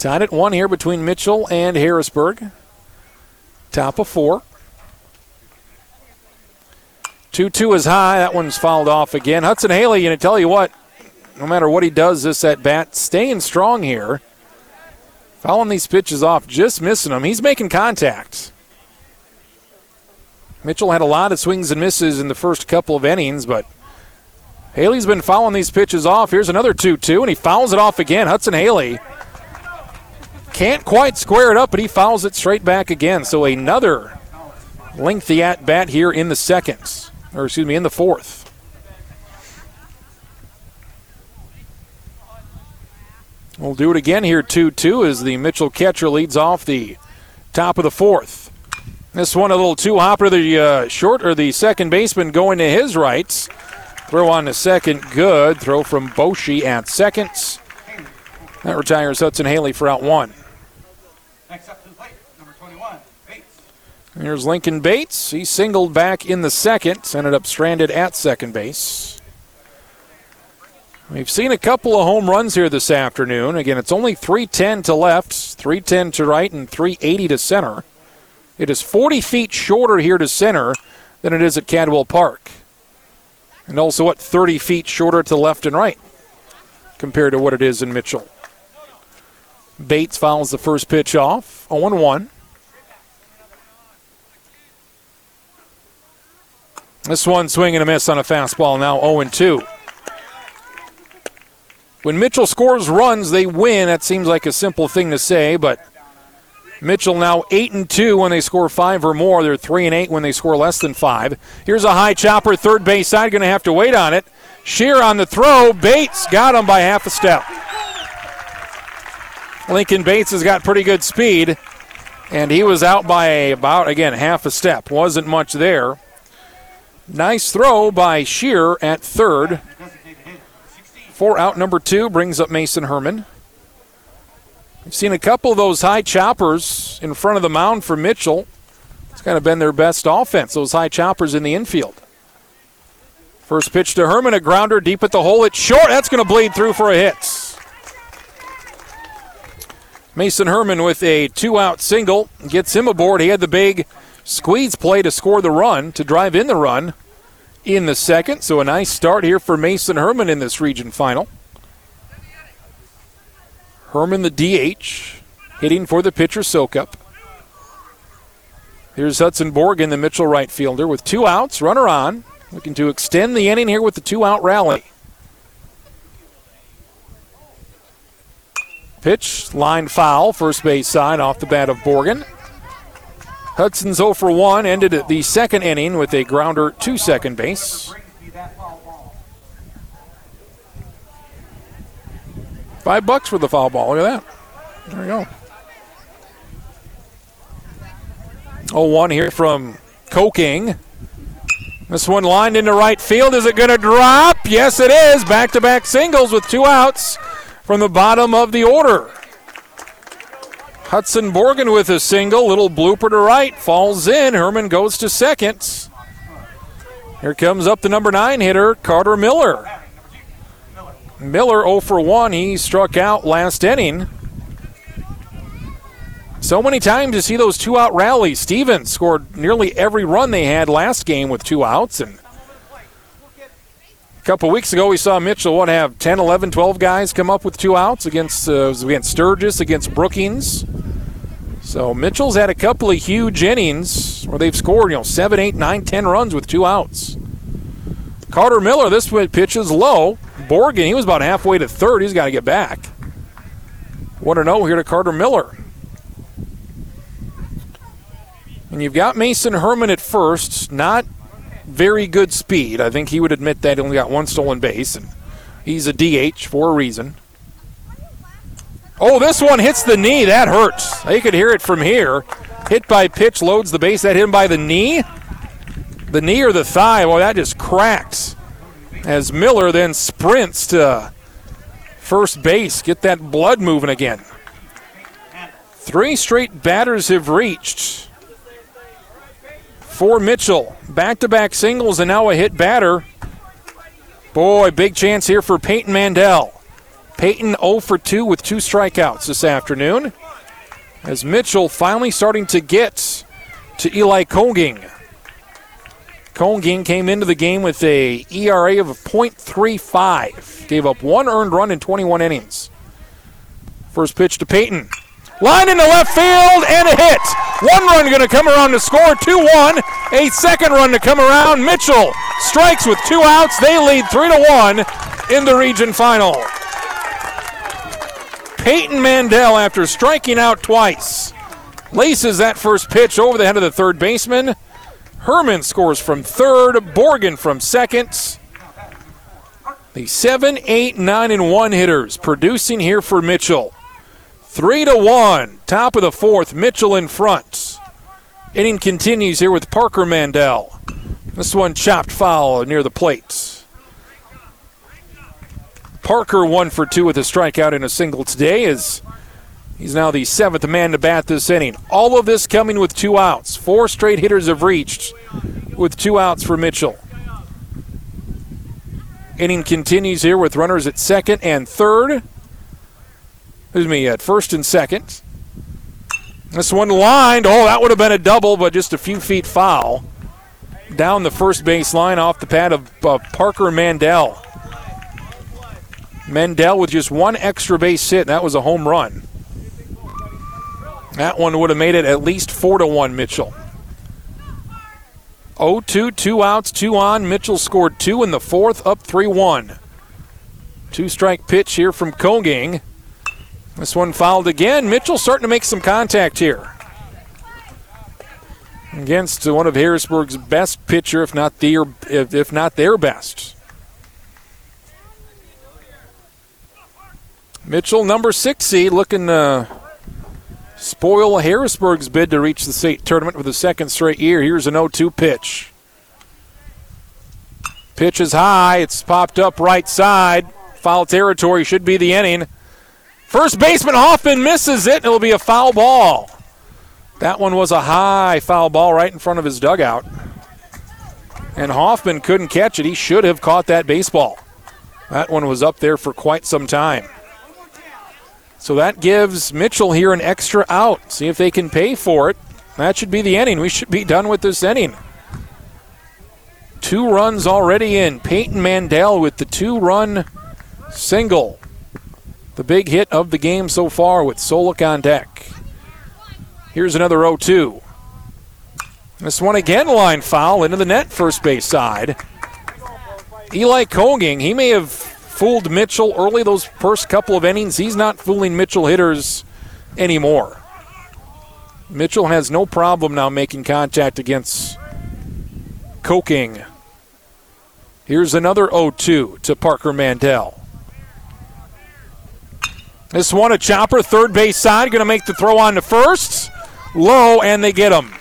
Tied at one here between Mitchell and Harrisburg. Top of four. 2 2 is high. That one's fouled off again. Hudson Haley, going to tell you what, no matter what he does this at bat, staying strong here. Fouling these pitches off, just missing them. He's making contact. Mitchell had a lot of swings and misses in the first couple of innings, but Haley's been fouling these pitches off. Here's another 2 2, and he fouls it off again. Hudson Haley can't quite square it up, but he fouls it straight back again. So another lengthy at bat here in the seconds, or excuse me, in the fourth. We'll do it again here 2 2 as the Mitchell catcher leads off the top of the fourth. This one a little too hopper. The uh, short or the second baseman going to his rights. Throw on the second, good. Throw from Boshi at seconds. That retires Hudson Haley for out one. Next up to the plate, number 21, Bates. Here's Lincoln Bates. He singled back in the second, ended up stranded at second base. We've seen a couple of home runs here this afternoon. Again, it's only 310 to left, 310 to right, and 380 to center. It is 40 feet shorter here to center than it is at Cadwell Park. And also, what, 30 feet shorter to left and right compared to what it is in Mitchell. Bates fouls the first pitch off. 0 1. This one swing and a miss on a fastball, now 0 2. When Mitchell scores runs, they win. That seems like a simple thing to say, but Mitchell now 8 and 2 when they score 5 or more. They're 3 and 8 when they score less than 5. Here's a high chopper, third base side, going to have to wait on it. Shear on the throw. Bates got him by half a step. Lincoln Bates has got pretty good speed, and he was out by about, again, half a step. Wasn't much there. Nice throw by Shear at third. Four out number two brings up Mason Herman. We've seen a couple of those high choppers in front of the mound for Mitchell. It's kind of been their best offense, those high choppers in the infield. First pitch to Herman, a grounder deep at the hole. It's short. That's going to bleed through for a hit. Mason Herman with a two out single gets him aboard. He had the big squeeze play to score the run, to drive in the run in the second. So a nice start here for Mason Herman in this region final. Herman, the DH, hitting for the pitcher Sokup. Here's Hudson Borgen, the Mitchell right fielder, with two outs, runner on, looking to extend the inning here with the two out rally. Pitch, line foul, first base side off the bat of Borgen. Hudson's 0 for 1 ended the second inning with a grounder to second base. Five bucks for the foul ball. Look at that. There we go. 0 1 here from Kokenge. This one lined into right field. Is it going to drop? Yes, it is. Back to back singles with two outs from the bottom of the order. Hudson Borgen with a single. Little blooper to right. Falls in. Herman goes to second. Here comes up the number nine hitter, Carter Miller. Miller 0 for 1. He struck out last inning. So many times you see those two out rallies. Stevens scored nearly every run they had last game with two outs. And a couple weeks ago, we saw Mitchell, what, have 10, 11, 12 guys come up with two outs against, uh, against Sturgis, against Brookings. So Mitchell's had a couple of huge innings where they've scored, you know, seven, eight, nine, ten runs with two outs. Carter Miller, this pitch is low. Borgen, he was about halfway to third. He's got to get back. 1 0 here to Carter Miller. And you've got Mason Herman at first, not very good speed. I think he would admit that he only got one stolen base, and he's a DH for a reason. Oh, this one hits the knee. That hurts. You could hear it from here. Hit by pitch, loads the base. That hit him by the knee? The knee or the thigh? Well, that just cracks. As Miller then sprints to first base, get that blood moving again. Three straight batters have reached for Mitchell. Back to back singles and now a hit batter. Boy, big chance here for Peyton Mandel. Peyton 0 for 2 with two strikeouts this afternoon. As Mitchell finally starting to get to Eli Kokenge. Kokenge came into the game with a ERA of 0.35. Gave up one earned run in 21 innings. First pitch to Peyton. Line in the left field and a hit. One run going to come around to score 2 1. A second run to come around. Mitchell strikes with two outs. They lead 3 to 1 in the region final. Peyton Mandel, after striking out twice, laces that first pitch over the head of the third baseman. Herman scores from third, Borgen from second. The 7, 8, 9, and 1 hitters producing here for Mitchell. Three to one. Top of the fourth. Mitchell in front. Inning continues here with Parker Mandel. This one chopped foul near the plate. Parker one for two with a strikeout and a single today is he's now the seventh man to bat this inning. All of this coming with two outs. Four straight hitters have reached with two outs for Mitchell. Inning continues here with runners at second and third excuse me, at first and second. This one lined. Oh, that would have been a double, but just a few feet foul. Down the first base line off the pad of uh, Parker Mandel. Mandel with just one extra base hit. That was a home run. That one would have made it at least 4 to 1, Mitchell. 0 2, two outs, two on. Mitchell scored two in the fourth, up 3 1. Two strike pitch here from Kokenge. This one fouled again. Mitchell starting to make some contact here. Against one of Harrisburg's best pitcher, if not their, if not their best. Mitchell, number six seed, looking to spoil Harrisburg's bid to reach the state tournament for the second straight year. Here's an 0 2 pitch. Pitch is high. It's popped up right side. Foul territory should be the inning. First baseman Hoffman misses it. It'll be a foul ball. That one was a high foul ball right in front of his dugout. And Hoffman couldn't catch it. He should have caught that baseball. That one was up there for quite some time. So that gives Mitchell here an extra out. See if they can pay for it. That should be the inning. We should be done with this inning. Two runs already in. Peyton Mandel with the two run single the big hit of the game so far with Solik on deck. Here's another 0 2. This one again, line foul into the net, first base side. Eli Kokenge, he may have fooled Mitchell early those first couple of innings. He's not fooling Mitchell hitters anymore. Mitchell has no problem now making contact against Kokenge. Here's another 0 2 to Parker Mandel. This one a chopper, third base side, going to make the throw on to first. Low, and they get him.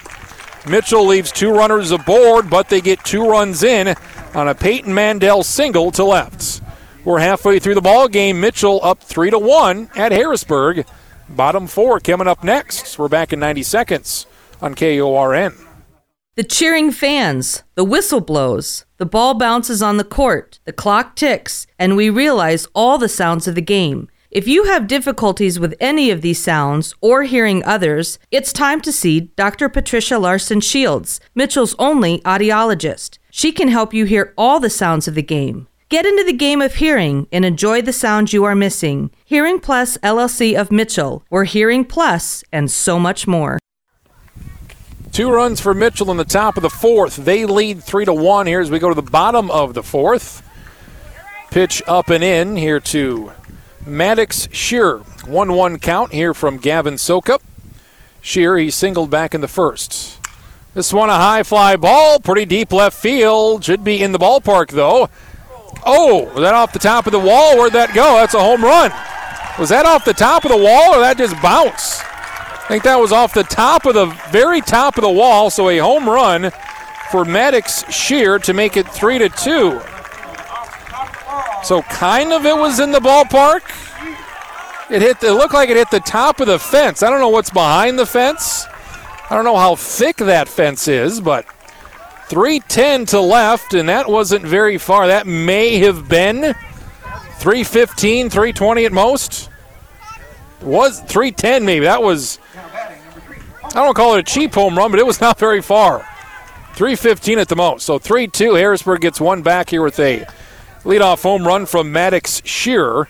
Mitchell leaves two runners aboard, but they get two runs in on a Peyton Mandel single to left. We're halfway through the ball game. Mitchell up three to one at Harrisburg. Bottom four coming up next. We're back in 90 seconds on KORN. The cheering fans, the whistle blows, the ball bounces on the court, the clock ticks, and we realize all the sounds of the game. If you have difficulties with any of these sounds or hearing others, it's time to see Dr. Patricia Larson Shields, Mitchell's only audiologist. She can help you hear all the sounds of the game. Get into the game of hearing and enjoy the sounds you are missing. Hearing Plus LLC of Mitchell, we're Hearing Plus, and so much more. Two runs for Mitchell in the top of the fourth. They lead three to one here as we go to the bottom of the fourth. Pitch up and in here to Maddox Shearer. 1 1 count here from Gavin Sokup. Shearer, he singled back in the first. This one a high fly ball, pretty deep left field. Should be in the ballpark though. Oh, was that off the top of the wall? Where'd that go? That's a home run. Was that off the top of the wall or that just bounced? I think that was off the top of the very top of the wall, so a home run for Maddox Shear to make it three to two. So kind of it was in the ballpark. It hit. It looked like it hit the top of the fence. I don't know what's behind the fence. I don't know how thick that fence is, but 310 to left, and that wasn't very far. That may have been 315, 320 at most. Was 310 maybe. That was I don't call it a cheap home run, but it was not very far. 315 at the most. So 3 2. Harrisburg gets one back here with a leadoff home run from Maddox Shearer.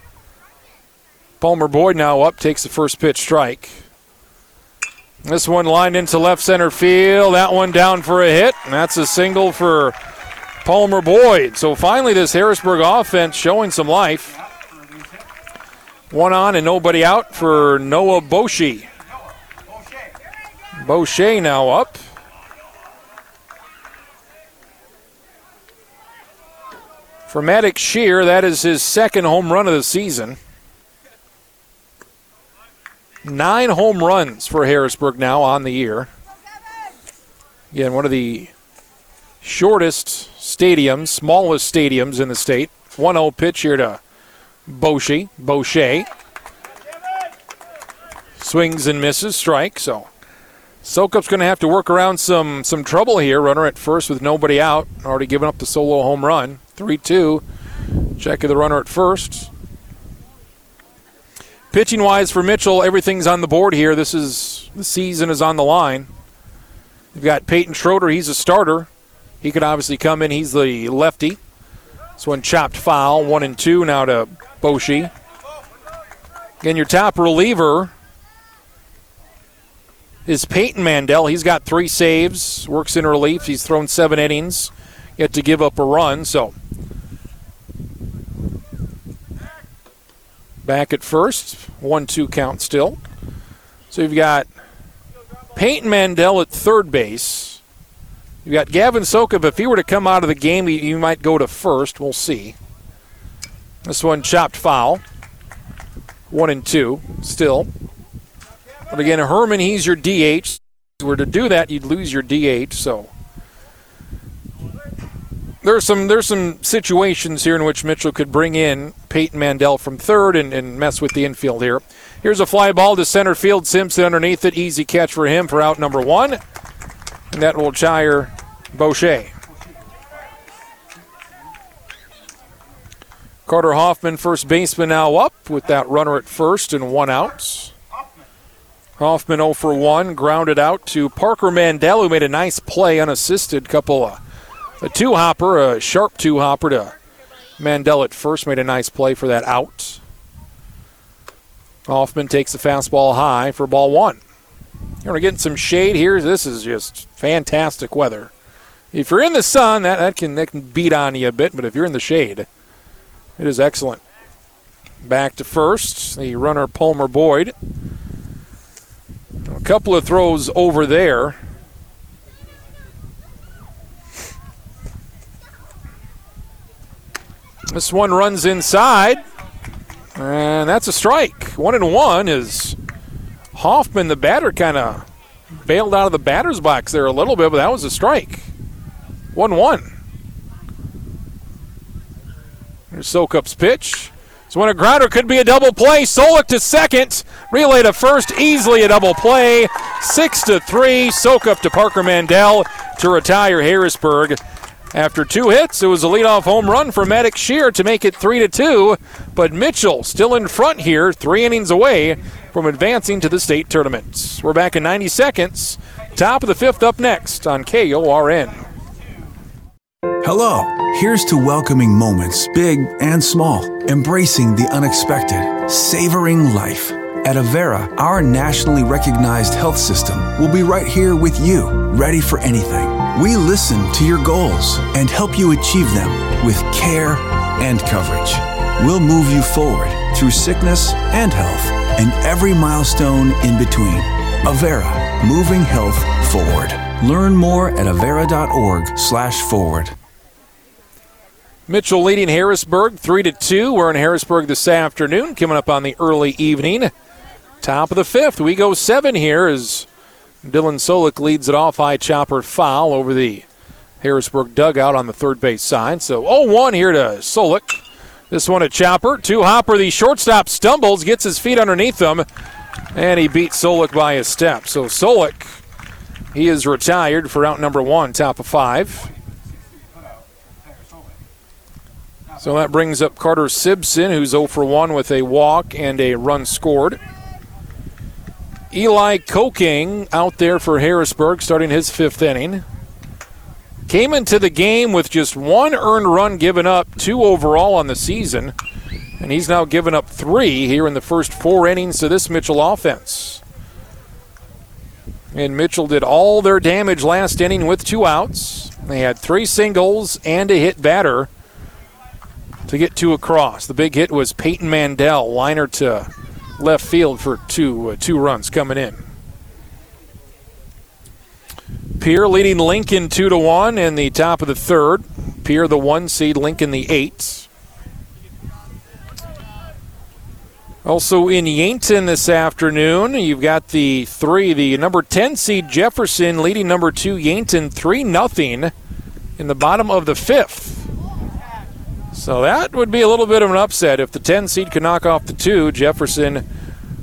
Palmer Boyd now up, takes the first pitch strike. This one lined into left center field. That one down for a hit. And that's a single for Palmer Boyd. So finally, this Harrisburg offense showing some life. One on and nobody out for Noah Boshi. Boucher now up. For Maddox Shear, that is his second home run of the season. Nine home runs for Harrisburg now on the year. Again, one of the shortest stadiums, smallest stadiums in the state. 1 0 pitch here to Boucher. Boucher. Swings and misses, strike. So Sokup's going to have to work around some some trouble here. Runner at first with nobody out. Already given up the solo home run. 3 2. Check of the runner at first. Pitching wise for Mitchell, everything's on the board here. This is the season is on the line. You've got Peyton Schroeder, he's a starter. He could obviously come in, he's the lefty. This one chopped foul, one and two now to Boshi. Again, your top reliever is Peyton Mandel. He's got three saves, works in relief. He's thrown seven innings, yet to give up a run. So back at first. One two count still. So you've got Peyton Mandel at third base. You've got Gavin Sokup. If he were to come out of the game, he, he might go to first. We'll see. This one chopped foul. One and two still. But again, Herman, he's your DH. If you were to do that, you'd lose your DH. So there's some there's some situations here in which Mitchell could bring in Peyton Mandel from third and, and mess with the infield here. Here's a fly ball to center field. Simpson underneath it. Easy catch for him for out number one. And that will chire Boucher. Carter Hoffman, first baseman, now up with that runner at first and one out. Hoffman 0 for 1, grounded out to Parker Mandel, who made a nice play unassisted. Couple of a two hopper, a sharp two hopper to Mandel at first, made a nice play for that out. Hoffman takes the fastball high for ball one. You're getting some shade here. This is just fantastic weather. If you're in the sun, that, that can that can beat on you a bit, but if you're in the shade, it is excellent. Back to first, the runner Palmer Boyd. A couple of throws over there. This one runs inside. And that's a strike. One and one is Hoffman, the batter, kind of bailed out of the batter's box there a little bit, but that was a strike. 1 1. Here's Sokup's pitch. So when a grounder could be a double play. Solik to second. Relay to first. Easily a double play. Six to three. Sokup to Parker Mandel to retire Harrisburg. After two hits, it was a leadoff home run for Maddox Shear to make it three to two. But Mitchell still in front here, three innings away from advancing to the state tournament. We're back in 90 seconds. Top of the fifth up next on KORN. Hello. Here's to welcoming moments, big and small, embracing the unexpected, savoring life. At Avera, our nationally recognized health system will be right here with you, ready for anything. We listen to your goals and help you achieve them with care and coverage. We'll move you forward through sickness and health and every milestone in between. Avera, moving health forward. Learn more at avera.org/forward. Mitchell leading Harrisburg 3 to 2. We're in Harrisburg this afternoon, coming up on the early evening. Top of the fifth. We go seven here as Dylan Solik leads it off. High chopper foul over the Harrisburg dugout on the third base side. So 0 1 here to Solik. This one a chopper. Two hopper. The shortstop stumbles, gets his feet underneath him, and he beats Solik by a step. So Solik, he is retired for out number one, top of five. So that brings up Carter Simpson, who's 0 for 1 with a walk and a run scored. Eli Kokenge out there for Harrisburg, starting his fifth inning. Came into the game with just one earned run given up, two overall on the season, and he's now given up three here in the first four innings to this Mitchell offense. And Mitchell did all their damage last inning with two outs. They had three singles and a hit batter to get two across. The big hit was Peyton Mandel, liner to left field for two uh, two runs coming in. Pierre leading Lincoln two to one in the top of the third. Pierre the one seed, Lincoln the eight. Also in Yankton this afternoon, you've got the three, the number ten seed Jefferson leading number two Yankton three nothing in the bottom of the fifth. So that would be a little bit of an upset if the 10 seed could knock off the 2. Jefferson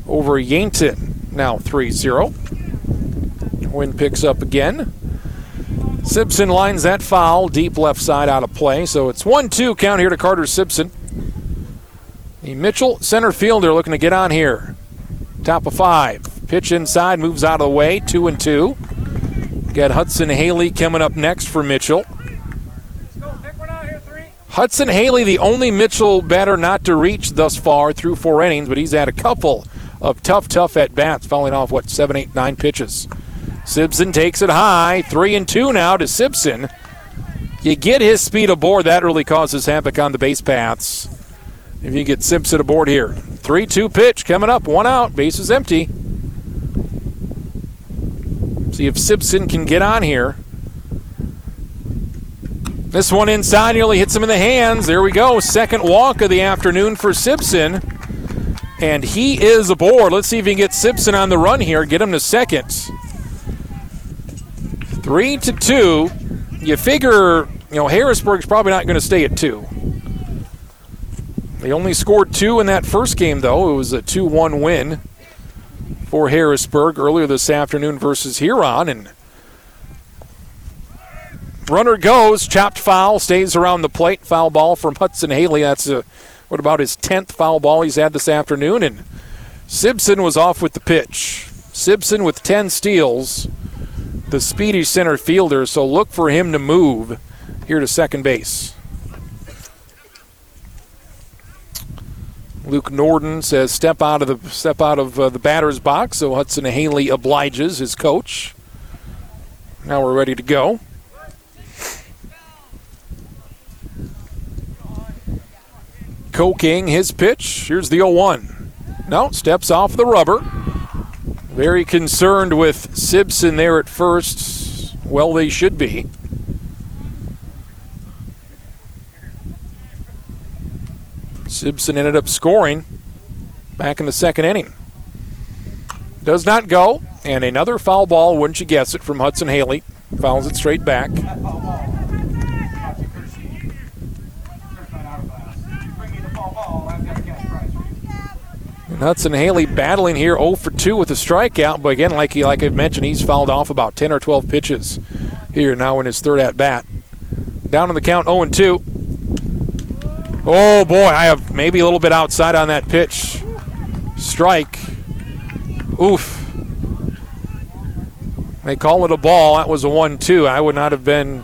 over Yankton now 3 0. Wind picks up again. Simpson lines that foul deep left side out of play. So it's 1 2 count here to Carter Simpson. The Mitchell center fielder looking to get on here. Top of five. Pitch inside, moves out of the way. 2 and 2. Got Hudson Haley coming up next for Mitchell. Hudson Haley, the only Mitchell batter not to reach thus far through four innings, but he's had a couple of tough, tough at bats, fouling off what seven, eight, nine pitches. Simpson takes it high, three and two now to Simpson. You get his speed aboard, that really causes havoc on the base paths. If you get Simpson aboard here, three-two pitch coming up, one out, base is empty. See if Simpson can get on here. This one inside nearly hits him in the hands. There we go. Second walk of the afternoon for Simpson. And he is aboard. Let's see if he can get Simpson on the run here, get him to second. Three to two. You figure, you know, Harrisburg's probably not going to stay at two. They only scored two in that first game, though. It was a 2 1 win for Harrisburg earlier this afternoon versus Huron. And Runner goes, chopped foul, stays around the plate. Foul ball from Hudson Haley. That's a, what about his 10th foul ball he's had this afternoon. And Simpson was off with the pitch. Simpson with 10 steals, the speedy center fielder, so look for him to move here to second base. Luke Norden says step out of the step out of uh, the batter's box, so Hudson Haley obliges his coach. Now we're ready to go. Kokenge, his pitch. Here's the 0 1. No, steps off the rubber. Very concerned with Simpson there at first. Well, they should be. Simpson ended up scoring. back in the second inning. Does not go, and another foul ball, wouldn't you guess it, from Hudson Haley. Fouls it straight back. Hudson Haley battling here 0 for 2 with a strikeout, but again, like he like I mentioned, he's fouled off about 10 or 12 pitches here now in his third at bat. Down on the count 0 and 2. Oh boy, I have maybe a little bit outside on that pitch. Strike. Oof. They call it a ball. That was a 1 2. I would not have been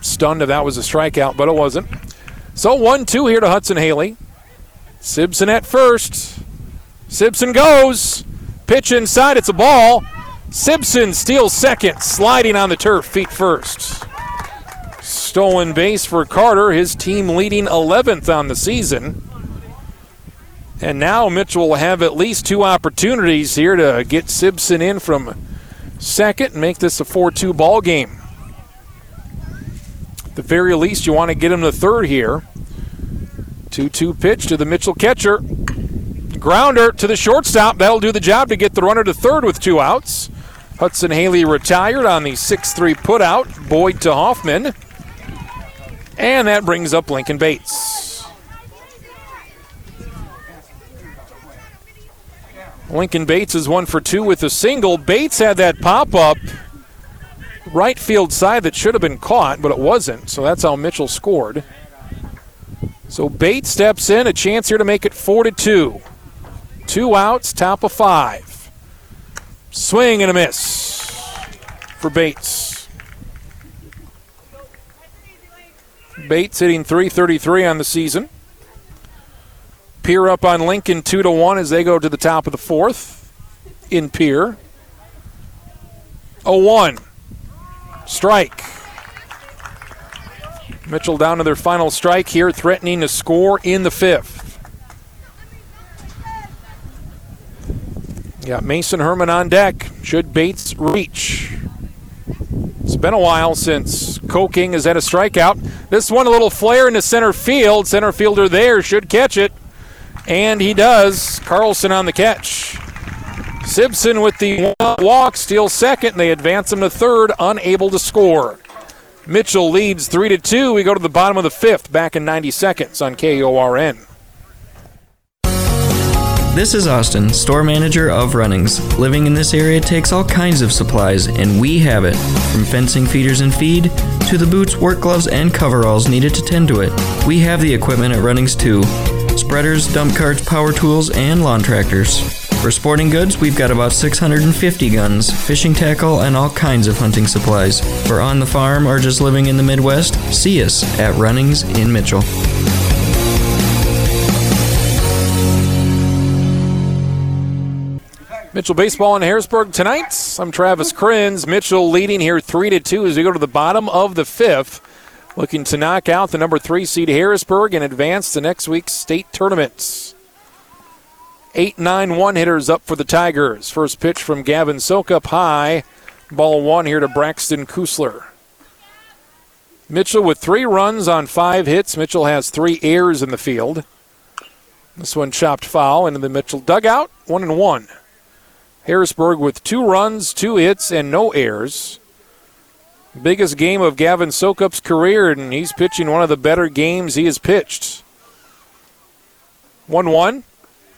stunned if that was a strikeout, but it wasn't. So 1 2 here to Hudson Haley. Simpson at first. Simpson goes. Pitch inside. It's a ball. Simpson steals second, sliding on the turf, feet first. Stolen base for Carter, his team leading 11th on the season. And now Mitchell will have at least two opportunities here to get Simpson in from second and make this a 4 2 ball game. At the very least, you want to get him to third here. 2 2 pitch to the Mitchell catcher. Grounder to the shortstop. That'll do the job to get the runner to third with two outs. Hudson Haley retired on the 6 3 putout. Boyd to Hoffman. And that brings up Lincoln Bates. Lincoln Bates is one for two with a single. Bates had that pop up right field side that should have been caught, but it wasn't. So that's how Mitchell scored. So Bates steps in, a chance here to make it four to two. Two outs, top of five. Swing and a miss for Bates. Bates hitting 333 on the season. Pierre up on Lincoln two to one as they go to the top of the fourth. In Pierre. A one. Strike. Mitchell down to their final strike here, threatening to score in the fifth. Yeah, Mason Herman on deck. Should Bates reach? It's been a while since Kokenge has had a strikeout. This one, a little flare into center field. Center fielder there should catch it. And he does. Carlson on the catch. Simpson with the walk, steals second. They advance him to third, unable to score. Mitchell leads 3 to 2. We go to the bottom of the fifth, back in 90 seconds on KORN. This is Austin, store manager of Runnings. Living in this area takes all kinds of supplies, and we have it. From fencing feeders and feed to the boots, work gloves, and coveralls needed to tend to it. We have the equipment at Runnings too spreaders, dump carts, power tools, and lawn tractors. For sporting goods, we've got about 650 guns, fishing tackle, and all kinds of hunting supplies. For on the farm or just living in the Midwest, see us at Runnings in Mitchell. Mitchell baseball in Harrisburg tonight. I'm Travis Kriens. Mitchell leading here three to two as we go to the bottom of the fifth, looking to knock out the number three seed Harrisburg and advance to next week's state tournaments. Eight nine one hitters up for the Tigers. First pitch from Gavin Sokup high. Ball one here to Braxton Kusler. Mitchell with three runs on five hits. Mitchell has three errors in the field. This one chopped foul into the Mitchell dugout. One and one. Harrisburg with two runs, two hits, and no errors. Biggest game of Gavin Sokup's career, and he's pitching one of the better games he has pitched. 1 1.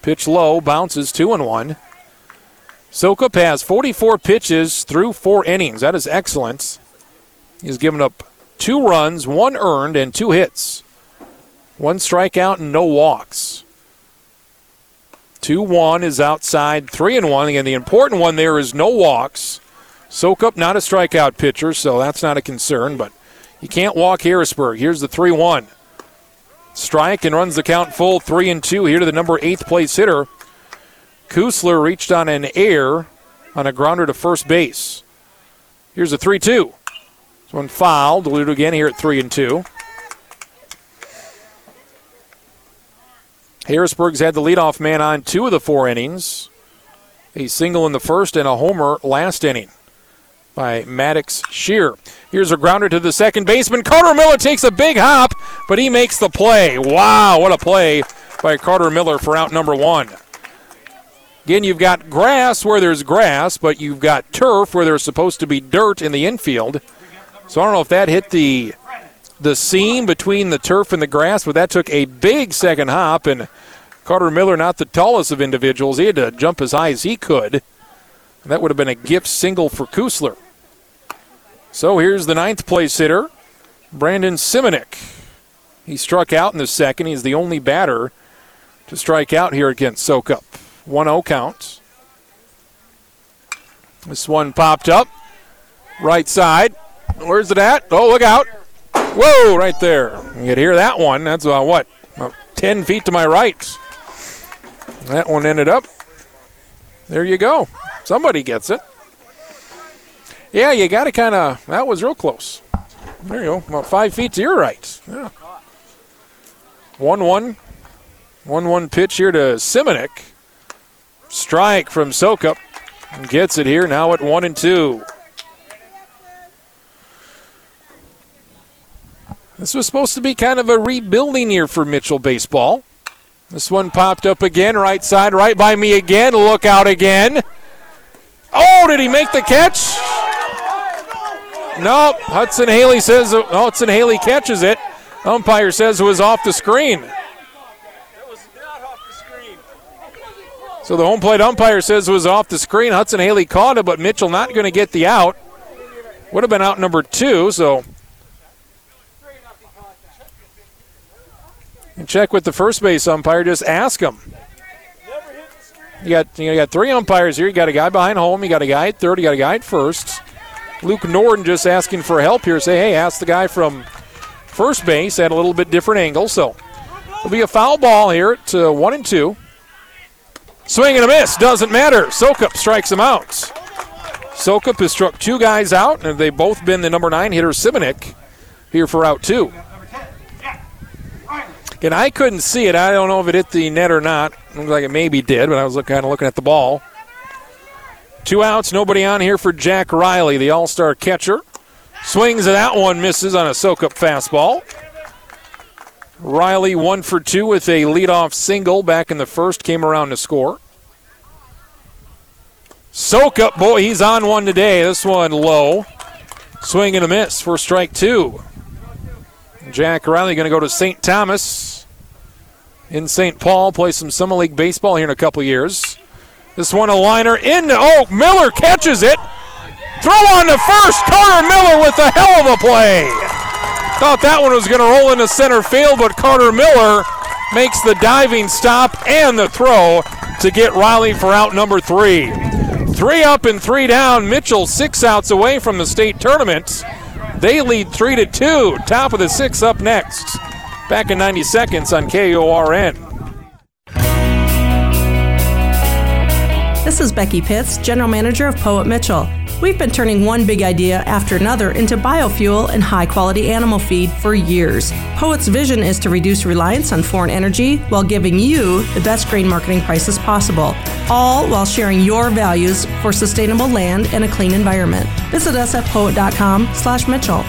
Pitch low, bounces 2 and 1. Sokup has 44 pitches through four innings. That is excellent. He's given up two runs, one earned, and two hits. One strikeout and no walks. 2 1 is outside, 3 and 1. Again, the important one there is no walks. Sokup, not a strikeout pitcher, so that's not a concern, but you can't walk Harrisburg. Here's the 3 1. Strike and runs the count full, 3 and 2 here to the number 8th place hitter. Kusler reached on an air on a grounder to first base. Here's a 3 2. This one fouled. Dilute again here at 3 and 2. Harrisburg's had the leadoff man on two of the four innings. A single in the first and a homer last inning by Maddox Shear. Here's a grounder to the second baseman. Carter Miller takes a big hop, but he makes the play. Wow, what a play by Carter Miller for out number one. Again, you've got grass where there's grass, but you've got turf where there's supposed to be dirt in the infield. So I don't know if that hit the the seam between the turf and the grass, but that took a big second hop. And Carter Miller, not the tallest of individuals, he had to jump as high as he could. That would have been a gift single for Kusler. So here's the ninth place hitter, Brandon Simonik. He struck out in the second. He's the only batter to strike out here against Sokup. 1 0 count. This one popped up. Right side. Where's it at? Oh, look out. Whoa, right there. You could hear that one. That's about what? About 10 feet to my right. That one ended up. There you go. Somebody gets it. Yeah, you got to kind of. That was real close. There you go. About five feet to your right. Yeah. 1 1. 1 1 pitch here to Simonik. Strike from Sokup. Gets it here now at 1 and 2. This was supposed to be kind of a rebuilding year for Mitchell baseball. This one popped up again, right side, right by me again. Look out again. Oh, did he make the catch? Nope. Hudson Haley says Hudson Haley catches it. Umpire says it was off the screen. So the home plate umpire says it was off the screen. Hudson Haley caught it, but Mitchell not going to get the out. Would have been out number two, so. And check with the first base umpire. Just ask him. You got you got three umpires here. You got a guy behind home. You got a guy at third. You got a guy at first. Luke Norden just asking for help here. Say, hey, ask the guy from first base at a little bit different angle. So it'll be a foul ball here at uh, one and two. Swing and a miss. Doesn't matter. Sokup strikes him out. Sokup has struck two guys out, and they've both been the number nine hitter, Simonik, here for out two. And I couldn't see it. I don't know if it hit the net or not. Looks like it maybe did, but I was kind of looking at the ball. Two outs, nobody on here for Jack Riley, the all star catcher. Swings at that one, misses on a Sokup fastball. Riley one for two with a leadoff single back in the first, came around to score. Sokup, boy, he's on one today. This one low. Swing and a miss for strike two. Jack Riley going to go to St. Thomas in St. Paul, play some Summer League baseball here in a couple years. This one a liner in. Oh, Miller catches it. Throw on the first. Carter Miller with a hell of a play. Thought that one was going to roll into center field, but Carter Miller makes the diving stop and the throw to get Riley for out number three. Three up and three down. Mitchell six outs away from the state tournament. They lead three to two. Top of the six up next. Back in 90 seconds on KORN. This is Becky Pitts, General Manager of Poet Mitchell. We've been turning one big idea after another into biofuel and high quality animal feed for years. Poet's vision is to reduce reliance on foreign energy while giving you the best grain marketing prices possible, all while sharing your values for sustainable land and a clean environment. Visit us at poet.com slash Mitchell.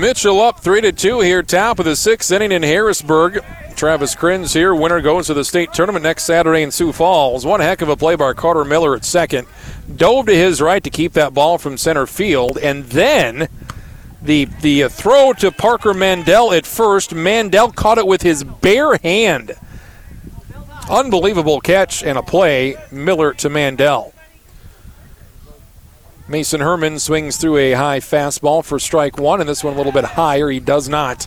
Mitchell up three to two here, top of the sixth inning in Harrisburg. Travis Kriens here. Winner goes to the state tournament next Saturday in Sioux Falls. One heck of a play by Carter Miller at second. Dove to his right to keep that ball from center field, and then the the uh, throw to Parker Mandel at first. Mandel caught it with his bare hand. Unbelievable catch and a play. Miller to Mandel. Mason Herman swings through a high fastball for strike one, and this one a little bit higher. He does not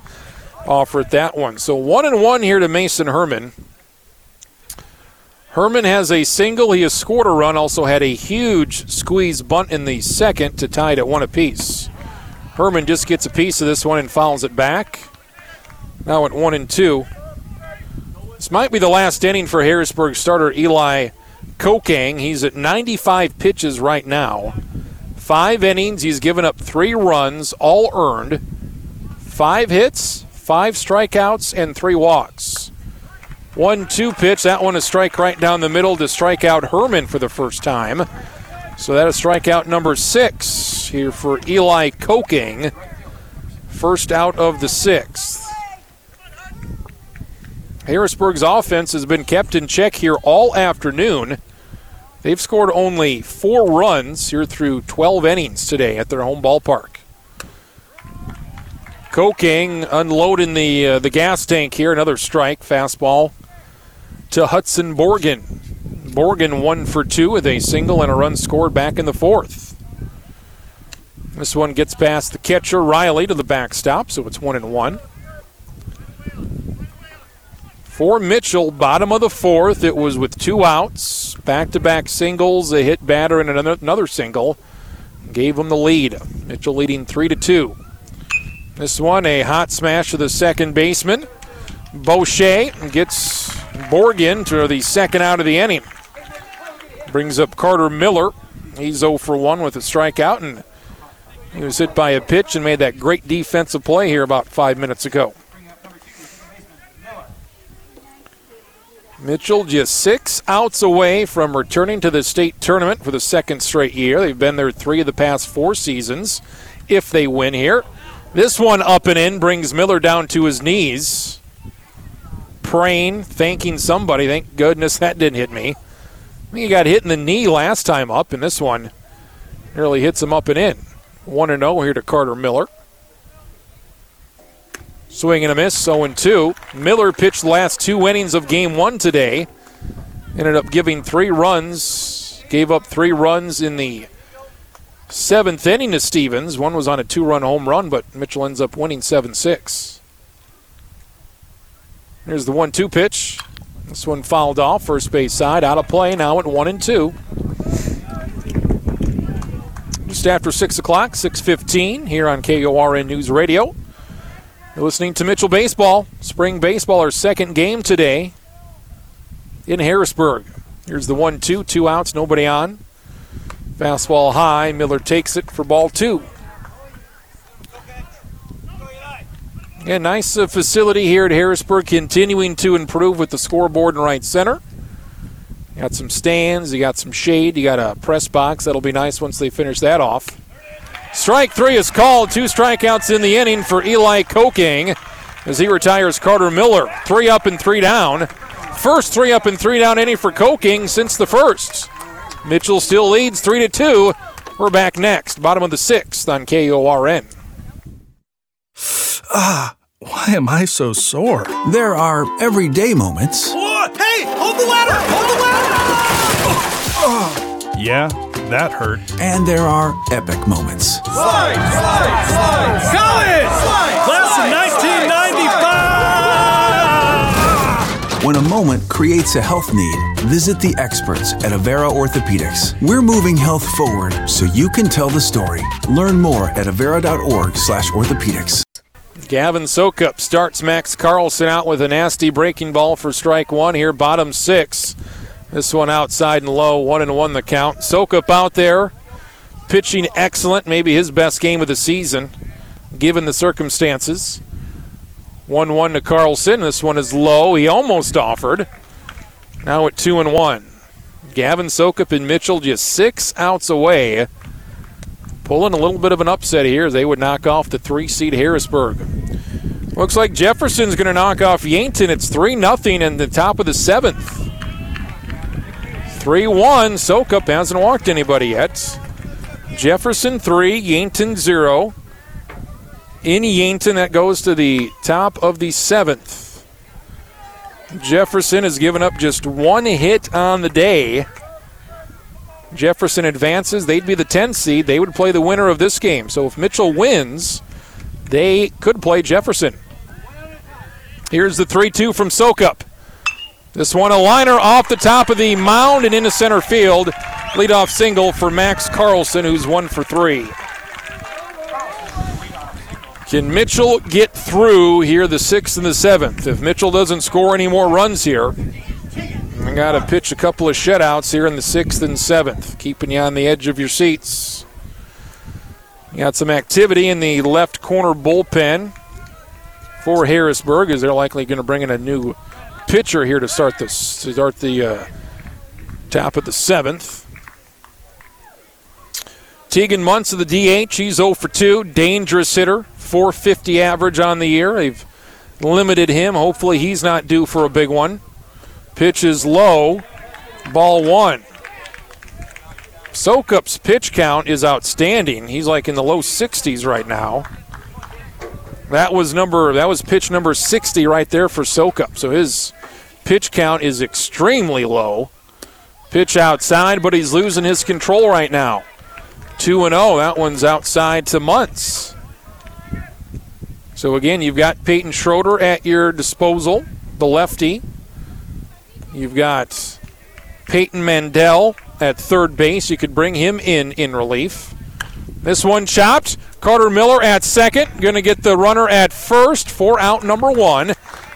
offer it that one. So one and one here to Mason Herman. Herman has a single. He has scored a run. Also had a huge squeeze bunt in the second to tie it at one apiece. Herman just gets a piece of this one and fouls it back. Now at one and two. This might be the last inning for Harrisburg starter Eli Kokenge. He's at 95 pitches right now. Five innings. He's given up three runs, all earned. Five hits, five strikeouts, and three walks. One two pitch. That one a strike right down the middle to strike out Herman for the first time. So that is strikeout number six here for Eli Kokenge. First out of the sixth. Harrisburg's offense has been kept in check here all afternoon. They've scored only four runs here through 12 innings today at their home ballpark. Kokenge unloading the uh, the gas tank here. Another strike, fastball to Hudson Borgen. Borgen one for two with a single and a run scored back in the fourth. This one gets past the catcher Riley to the backstop, so it's one and one. For Mitchell, bottom of the fourth, it was with two outs, back-to-back singles, a hit batter, and another, another single, gave him the lead. Mitchell leading three to two. This one, a hot smash to the second baseman. Boucher gets Borgen to the second out of the inning. Brings up Carter Miller. He's 0 for 1 with a strikeout, and he was hit by a pitch and made that great defensive play here about five minutes ago. Mitchell just six outs away from returning to the state tournament for the second straight year. They've been there three of the past four seasons if they win here. This one up and in brings Miller down to his knees. Praying, thanking somebody. Thank goodness that didn't hit me. I think he got hit in the knee last time up, and this one nearly hits him up and in. 1 0 here to Carter Miller. Swing and a miss, 0 2. Miller pitched last two innings of game one today. Ended up giving three runs, gave up three runs in the seventh inning to Stevens. One was on a two run home run, but Mitchell ends up winning 7 6. Here's the 1 2 pitch. This one fouled off, first base side, out of play, now at 1 and 2. Just after 6 o'clock, 6.15 here on KORN News Radio. You're listening to Mitchell Baseball. Spring Baseball, our second game today in Harrisburg. Here's the 1 2, two outs, nobody on. Fastball high. Miller takes it for ball two. Yeah, nice uh, facility here at Harrisburg, continuing to improve with the scoreboard in right center. You got some stands, you got some shade, you got a press box. That'll be nice once they finish that off. Strike three is called. Two strikeouts in the inning for Eli Kokenge as he retires Carter Miller. Three up and three down. First three up and three down inning for Kokenge since the first. Mitchell still leads three to two. We're back next, bottom of the sixth on KORN. Ah, why am I so sore? There are everyday moments. Whoa, hey, hold the ladder! Hold the ladder! Yeah, that hurt. And there are epic moments. Slide, slide, slide! College! Slide, Class of 1995! When a moment creates a health need, visit the experts at Avera Orthopedics. We're moving health forward so you can tell the story. Learn more at avera.org slash orthopedics. Gavin Sokup starts Max Carlson out with a nasty breaking ball for strike one here, bottom six. This one outside and low, one and one the count. Sokup out there, pitching excellent, maybe his best game of the season, given the circumstances. 1 1 to Carlson. This one is low. He almost offered. Now at 2 and 1. Gavin Sokup and Mitchell just six outs away. Pulling a little bit of an upset here. They would knock off the three seed Harrisburg. Looks like Jefferson's going to knock off Yankton. It's 3 0 in the top of the seventh. 3 1. Sokup hasn't walked anybody yet. Jefferson 3, Yankton 0. In Yankton, that goes to the top of the seventh. Jefferson has given up just one hit on the day. Jefferson advances. They'd be the 10 seed. They would play the winner of this game. So if Mitchell wins, they could play Jefferson. Here's the 3 2 from Sokup. This one a liner off the top of the mound and into center field. Leadoff single for Max Carlson, who's one for three. Can Mitchell get through here the sixth and the seventh? If Mitchell doesn't score any more runs here, I got to pitch a couple of shutouts here in the sixth and seventh, keeping you on the edge of your seats. You got some activity in the left corner bullpen for Harrisburg, as they're likely going to bring in a new pitcher here to start to start the uh, top of the seventh. Tegan Muntz of the DH, he's 0 for 2, dangerous hitter, 450 average on the year. They've limited him. Hopefully, he's not due for a big one. Pitch is low. Ball one. Sokup's pitch count is outstanding. He's like in the low 60s right now. That was number that was pitch number 60 right there for Sokup. So his pitch count is extremely low. Pitch outside, but he's losing his control right now. 2 and 0. That one's outside to Muntz. So again, you've got Peyton Schroeder at your disposal, the lefty. You've got Peyton Mandel at third base. You could bring him in in relief. This one chopped. Carter Miller at second. Going to get the runner at first for out number one.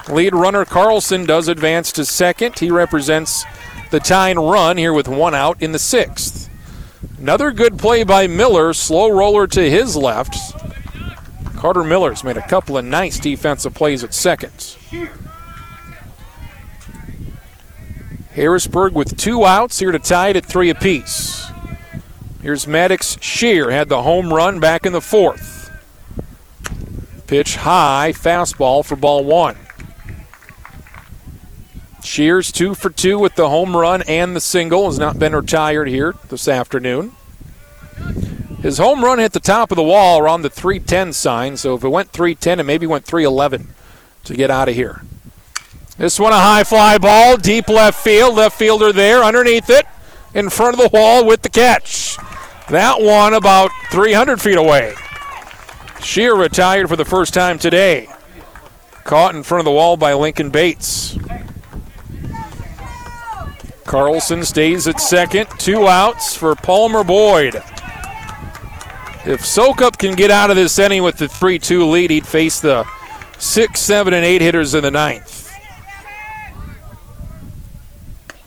Lead runner Carlson does advance to second. He represents the tying run here with one out in the sixth. Another good play by Miller. Slow roller to his left. Carter Miller's made a couple of nice defensive plays at second. Harrisburg with two outs here to tie it at three apiece. Here's Maddox Shear, had the home run back in the fourth. Pitch high, fastball for ball one. Shears two for two with the home run and the single, has not been retired here this afternoon. His home run hit the top of the wall around the 310 sign, so if it went 310, it maybe went 311 to get out of here. This one a high fly ball, deep left field. Left fielder there underneath it, in front of the wall with the catch. That one about 300 feet away. Shear retired for the first time today. Caught in front of the wall by Lincoln Bates. Carlson stays at second. Two outs for Palmer Boyd. If Sokup can get out of this inning with the 3 2 lead, he'd face the 6, 7, and 8 hitters in the ninth.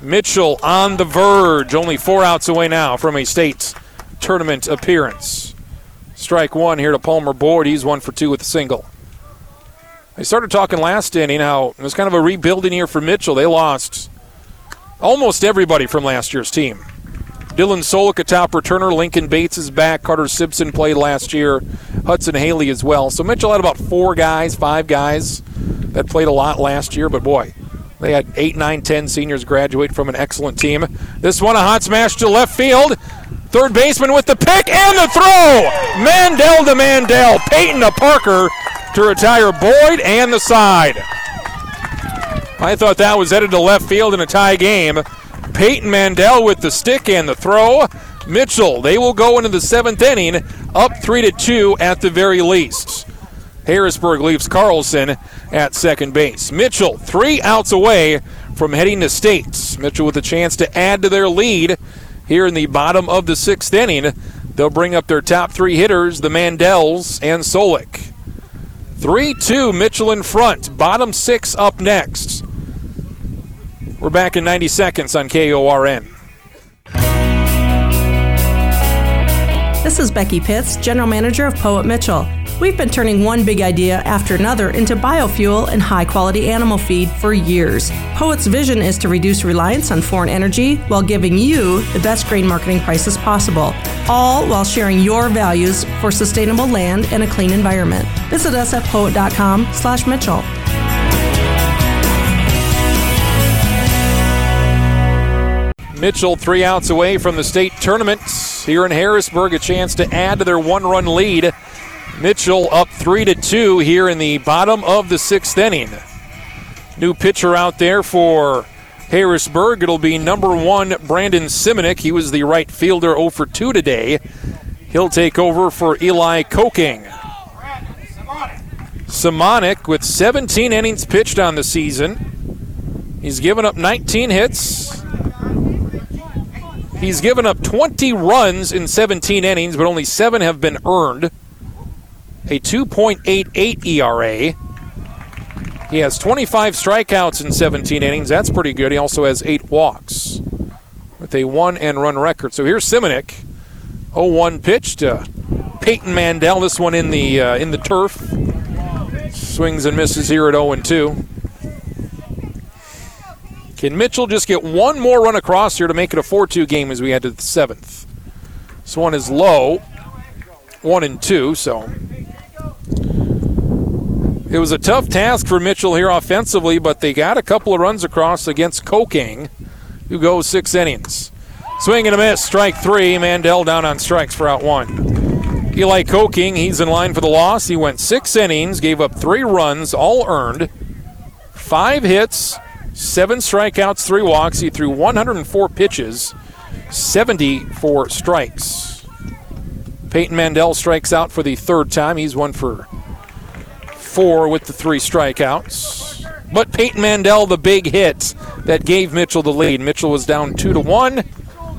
Mitchell on the verge, only four outs away now from a state tournament appearance. Strike one here to Palmer Boyd. He's one for two with a single. I started talking last inning how it was kind of a rebuilding year for Mitchell. They lost almost everybody from last year's team. Dylan Solik, a top returner. Lincoln Bates is back. Carter Simpson played last year. Hudson Haley as well. So Mitchell had about four guys, five guys that played a lot last year. But boy, they had eight, nine, ten seniors graduate from an excellent team. This one, a hot smash to left field. Third baseman with the pick and the throw. Mandel to Mandel. Peyton to Parker to retire Boyd and the side. I thought that was headed to left field in a tie game. Peyton Mandel with the stick and the throw. Mitchell, they will go into the seventh inning, up three to two at the very least. Harrisburg leaves Carlson at second base. Mitchell, three outs away from heading to states. Mitchell with a chance to add to their lead here in the bottom of the sixth inning. They'll bring up their top three hitters, the Mandels and Solik. 3 2, Mitchell in front. Bottom six up next. We're back in 90 seconds on KORN. This is Becky Pitts, General Manager of Poet Mitchell. We've been turning one big idea after another into biofuel and high quality animal feed for years. Poet's vision is to reduce reliance on foreign energy while giving you the best grain marketing prices possible, all while sharing your values for sustainable land and a clean environment. Visit us at poet.com slash Mitchell. Mitchell three outs away from the state tournament. Here in Harrisburg, a chance to add to their one-run lead. Mitchell up three to two here in the bottom of the sixth inning. New pitcher out there for Harrisburg. It'll be number one Brandon Simonik. He was the right fielder 0 for 2 today. He'll take over for Eli Kokenge. Simonik with 17 innings pitched on the season. He's given up 19 hits, He's given up 20 runs in 17 innings, but only seven have been earned. A 2.88 ERA. He has 25 strikeouts in 17 innings. That's pretty good. He also has eight walks with a one and run record. So here's Simonik. 0-1 pitch to Peyton Mandel. This one in the uh, in the turf. Swings and misses here at 0 2. Can Mitchell just get one more run across here to make it a 4 2 game as we head to the seventh? This one is low, one and two, so It was a tough task for Mitchell here offensively, but they got a couple of runs across against Kokenge, who goes six innings. Swing and a miss, strike three. Mandel down on strikes for out one. Eli Kokenge, he's in line for the loss. He went six innings, gave up three runs, all earned, five hits, seven strikeouts, three walks. He threw 104 pitches, 74 strikes. Peyton Mandel strikes out for the third time. He's one for four with the three strikeouts. But Peyton Mandel, the big hit that gave Mitchell the lead. Mitchell was down two to one,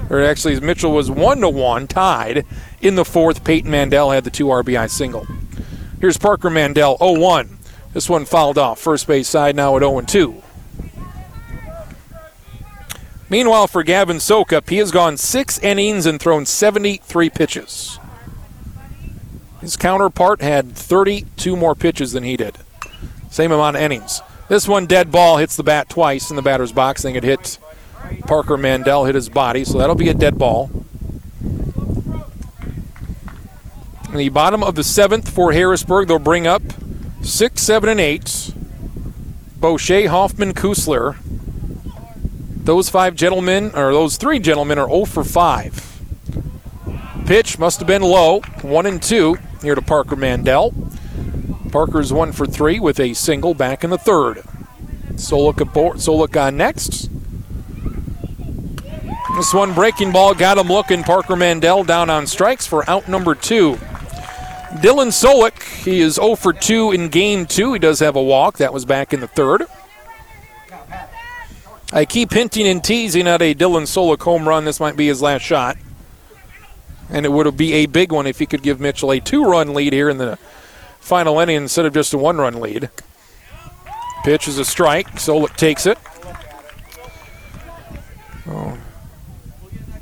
or actually Mitchell was one to one, tied in the fourth. Peyton Mandel had the two RBI single. Here's Parker Mandel, 0-1. This one fouled off. First base side now at 0-2. Meanwhile, for Gavin Sokup, he has gone six innings and thrown 73 pitches. His counterpart had 32 more pitches than he did. Same amount of innings. This one dead ball hits the bat twice in the batter's box. I think it hit Parker Mandel, hit his body, so that'll be a dead ball. In the bottom of the seventh for Harrisburg, they'll bring up six, seven, and eight. Boucher, Hoffman, Kusler. Those five gentlemen, or those three gentlemen, are 0 for 5. Pitch must have been low, 1 and 2 here to Parker Mandel. Parker's 1 for 3 with a single back in the third. Solik, Solik on next. This one breaking ball got him looking. Parker Mandel down on strikes for out number two. Dylan Solik, he is 0 for 2 in game two. He does have a walk. That was back in the third. I keep hinting and teasing at a Dylan Solik home run. This might be his last shot. And it would be a big one if he could give Mitchell a two run lead here in the final inning instead of just a one run lead. Pitch is a strike. Solik takes it. Oh.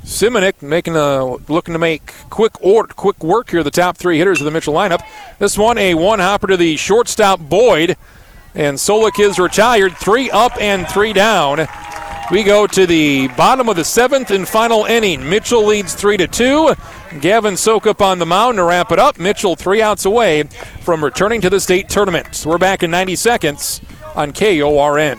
Simonik making a looking to make quick or, quick work here. The top three hitters of the Mitchell lineup. This one a one hopper to the shortstop Boyd, and Solik is retired. Three up and three down. We go to the bottom of the seventh and final inning. Mitchell leads three to two. Gavin Sokup on the mound to wrap it up. Mitchell three outs away from returning to the state tournament. We're back in 90 seconds on KORN.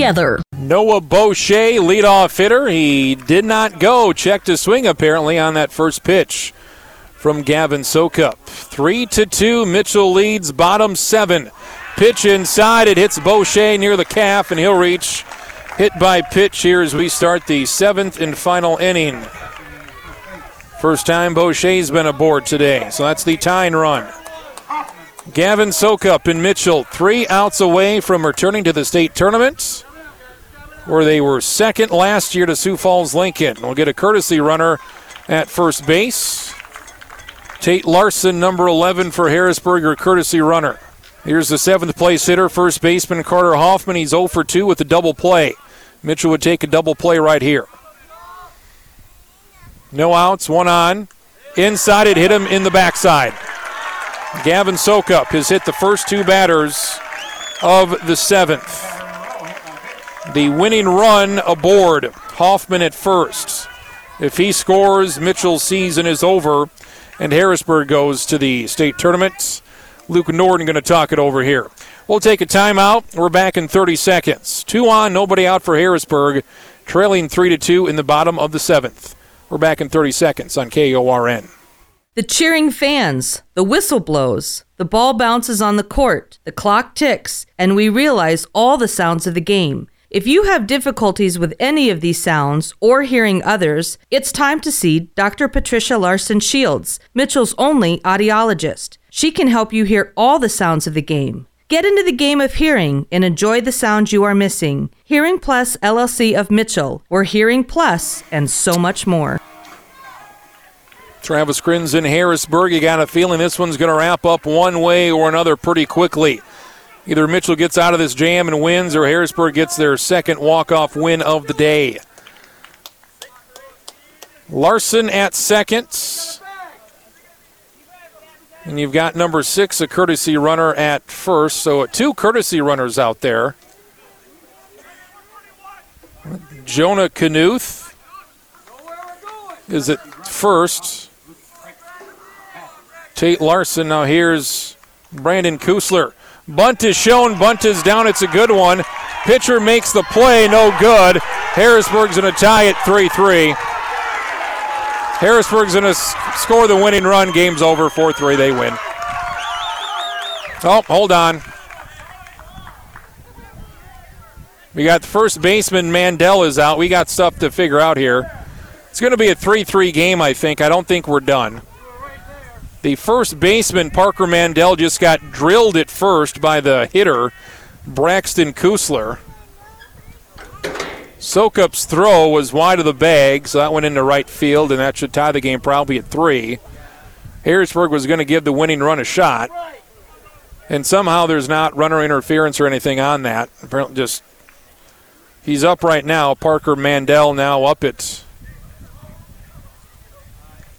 together. Noah Boucher, leadoff hitter. He did not go. Checked his swing apparently on that first pitch from Gavin Sokup. Three to two. Mitchell leads bottom seven. Pitch inside. It hits Boucher near the calf, and he'll reach hit by pitch here as we start the seventh and final inning. First time Boucher's been aboard today, so that's the tying run. Gavin Sokup and Mitchell, three outs away from returning to the state tournament, where they were second last year to Sioux Falls Lincoln. We'll get a courtesy runner at first base. Tate Larson, number 11 for Harrisburg, your courtesy runner. Here's the seventh place hitter, first baseman Carter Hoffman. He's 0 for 2 with a double play. Mitchell would take a double play right here. No outs, one on. Inside it, hit him in the backside. Gavin Sokup has hit the first two batters of the seventh. The winning run aboard. Hoffman at first. If he scores, Mitchell's season is over, and Harrisburg goes to the state tournament. Luke Norton going to talk it over here. We'll take a timeout. We're back in 30 seconds. Two on, nobody out for Harrisburg, trailing three to two in the bottom of the seventh. We're back in 30 seconds on KORN. The cheering fans, the whistle blows, the ball bounces on the court, the clock ticks, and we realize all the sounds of the game. If you have difficulties with any of these sounds or hearing others, it's time to see Dr. Patricia Larson Shields, Mitchell's only audiologist. She can help you hear all the sounds of the game. Get into the game of hearing and enjoy the sounds you are missing. Hearing Plus LLC of Mitchell, or Hearing Plus, and so much more. Travis Kriens in Harrisburg. You got a feeling this one's going to wrap up one way or another pretty quickly. Either Mitchell gets out of this jam and wins, or Harrisburg gets their second walk-off win of the day. Larson at second. And you've got number six, a courtesy runner at first. So uh, two courtesy runners out there. Jonah Knuth is at first. Tate Larson. Now here's Brandon Kusler. Bunt is shown. Bunt is down. It's a good one. Pitcher makes the play. No good. Harrisburg's going to tie it 3 3. Harrisburg's going to score the winning run. Game's over. 4 3. They win. Oh, hold on. We got the first baseman, Mandel, is out. We got stuff to figure out here. It's going to be a 3 3 game, I think. I don't think we're done. The first baseman, Parker Mandel, just got drilled at first by the hitter, Braxton Kusler. Sokup's throw was wide of the bag, so that went into right field, and that should tie the game probably at three. Harrisburg was going to give the winning run a shot, and somehow there's not runner interference or anything on that. Apparently, just he's up right now. Parker Mandel now up at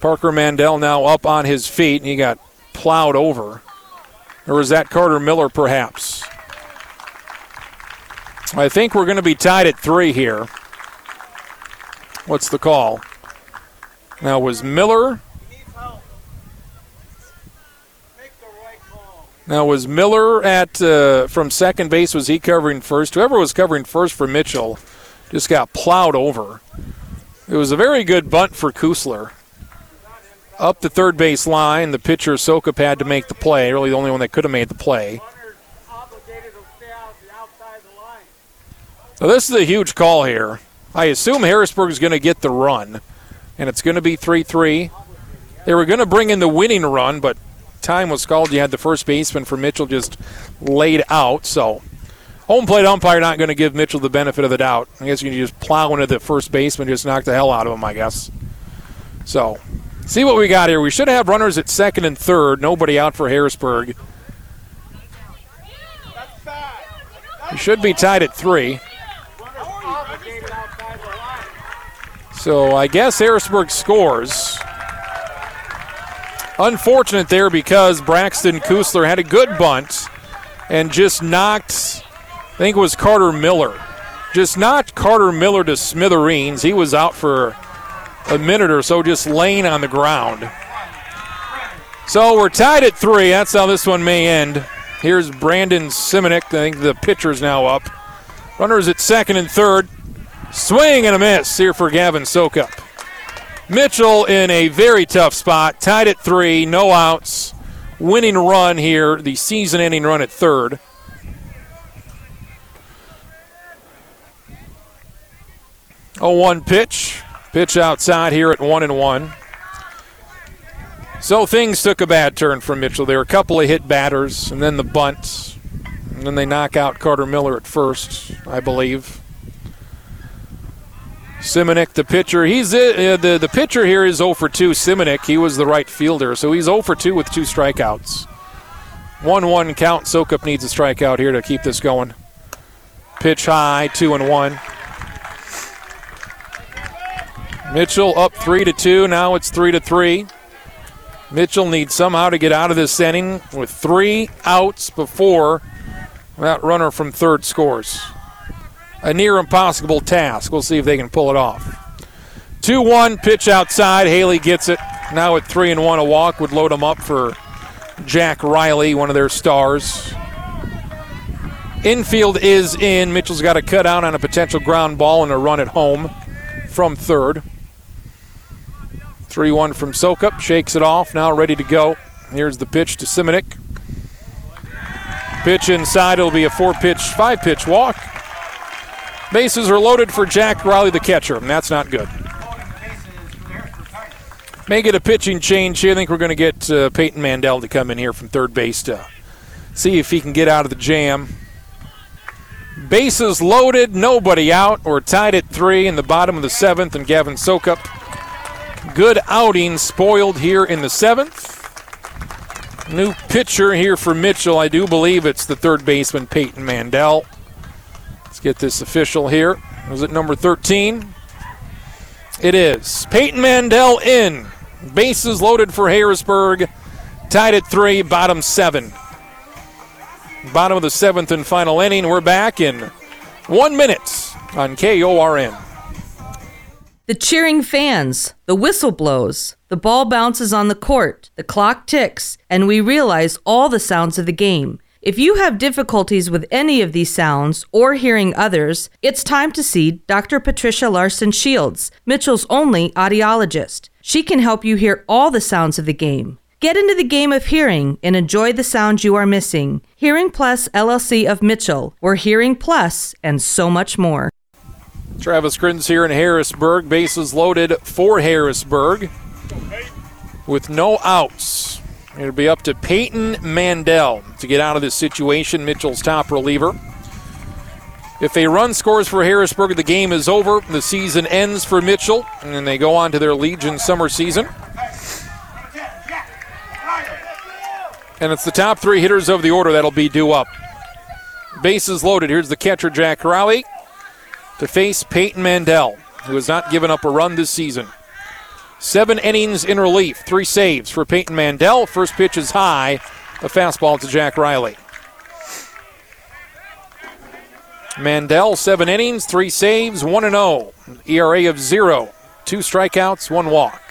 Parker Mandel now up on his feet, and he got plowed over. Or was that Carter Miller, perhaps? I think we're going to be tied at three here. What's the call? Now, was Miller. Now, was Miller at uh, from second base? Was he covering first? Whoever was covering first for Mitchell just got plowed over. It was a very good bunt for Kusler up the third base line. The pitcher Sokup had to make the play. Really, the only one that could have made the play. So this is a huge call here. I assume Harrisburg is going to get the run, and it's going to be 3-3. They were going to bring in the winning run, but time was called. You had the first baseman for Mitchell just laid out. So home plate umpire not going to give Mitchell the benefit of the doubt. I guess you can just plow into the first baseman, just knock the hell out of him. I guess. So See what we got here. We should have runners at second and third. Nobody out for Harrisburg. We should be tied at three. So I guess Harrisburg scores. Unfortunate there because Braxton Kusler had a good bunt and just knocked, I think it was Carter Miller, just knocked Carter Miller to smithereens. He was out for a minute or so just laying on the ground. So we're tied at three. That's how this one may end. Here's Brandon Simonik. I think the pitcher's now up. Runners at second and third. Swing and a miss here for Gavin Sokup. Mitchell in a very tough spot. Tied at three. No outs. Winning run here. The season ending run at third. A one pitch. Pitch outside here at one and one. So things took a bad turn for Mitchell. There were a couple of hit batters, and then the bunt, and then they knock out Carter Miller at first, I believe. Simonik, the pitcher, he's uh, the the pitcher here is 0 for 2. Simonik, he was the right fielder, so he's 0 for 2 with two strikeouts. 1-1 count. Sokup needs a strikeout here to keep this going. Pitch high, two and one. Mitchell up three to two. Now it's three to three. Mitchell needs somehow to get out of this inning with three outs before that runner from third scores. A near impossible task. We'll see if they can pull it off. 2 1 pitch outside. Haley gets it. Now at 3 and 1, a walk would load them up for Jack Riley, one of their stars. Infield is in. Mitchell's got a cut out on a potential ground ball and a run at home from third. 3 1 from Sokup. Shakes it off. Now ready to go. Here's the pitch to Simonik. Pitch inside. It'll be a four pitch, five pitch walk. Bases are loaded for Jack Riley, the catcher, and that's not good. May get a pitching change here. I think we're going to get uh, Peyton Mandel to come in here from third base to see if he can get out of the jam. Bases loaded, nobody out. We're tied at three in the bottom of the seventh, and Gavin Sokup Good outing spoiled here in the seventh. New pitcher here for Mitchell. I do believe it's the third baseman, Peyton Mandel. Let's get this official here. Was it number 13? It is. Peyton Mandel in. Bases loaded for Harrisburg. Tied at three, bottom seven. Bottom of the seventh and final inning. We're back in one minute on KORN. The cheering fans, the whistle blows, the ball bounces on the court, the clock ticks, and we realize all the sounds of the game. If you have difficulties with any of these sounds or hearing others, it's time to see Dr. Patricia Larson Shields, Mitchell's only audiologist. She can help you hear all the sounds of the game. Get into the game of hearing and enjoy the sounds you are missing. Hearing Plus LLC of Mitchell, or Hearing Plus, and so much more. Travis Kriens here in Harrisburg. Bases loaded for Harrisburg with no outs. It'll be up to Peyton Mandel to get out of this situation, Mitchell's top reliever. If a run scores for Harrisburg, the game is over. The season ends for Mitchell, and they go on to their Legion summer season. And it's the top three hitters of the order that'll be due up. Bases loaded. Here's the catcher, Jack Riley, to face Peyton Mandel, who has not given up a run this season. Seven innings in relief, three saves for Peyton Mandel. First pitch is high, a fastball to Jack Riley. Mandel, seven innings, three saves, 1 0. ERA of zero. Two strikeouts, one walk.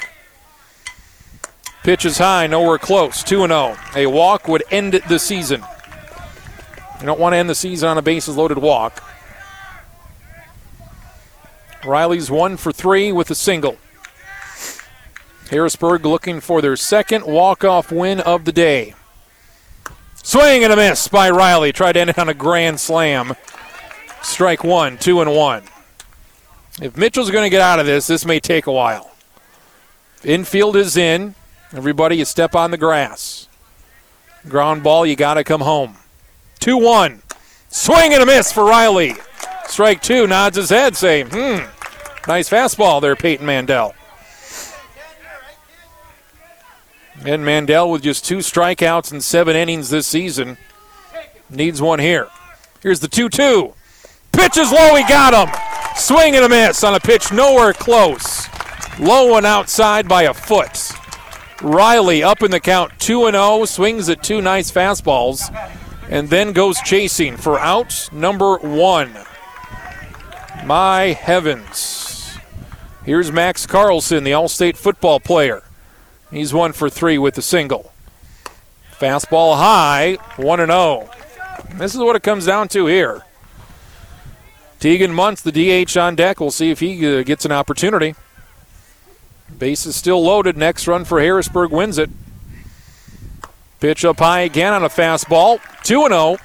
Pitch is high, nowhere close, 2 0. A walk would end the season. You don't want to end the season on a bases loaded walk. Riley's one for three with a single. Harrisburg looking for their second walk-off win of the day. Swing and a miss by Riley. Tried to end it on a grand slam. Strike one, two and one. If Mitchell's going to get out of this, this may take a while. Infield is in. Everybody, you step on the grass. Ground ball, you got to come home. 2 1. Swing and a miss for Riley. Strike two, nods his head, saying, hmm, nice fastball there, Peyton Mandel. And Mandel with just two strikeouts in seven innings this season needs one here. Here's the 2 2. Pitch is low, he got him. Swing and a miss on a pitch nowhere close. Low and outside by a foot. Riley up in the count 2 0, swings at two nice fastballs, and then goes chasing for out number one. My heavens. Here's Max Carlson, the All State football player. He's one for three with a single. Fastball high, 1 0. This is what it comes down to here. Tegan Muntz, the DH on deck. We'll see if he uh, gets an opportunity. Base is still loaded. Next run for Harrisburg wins it. Pitch up high again on a fastball. 2 0.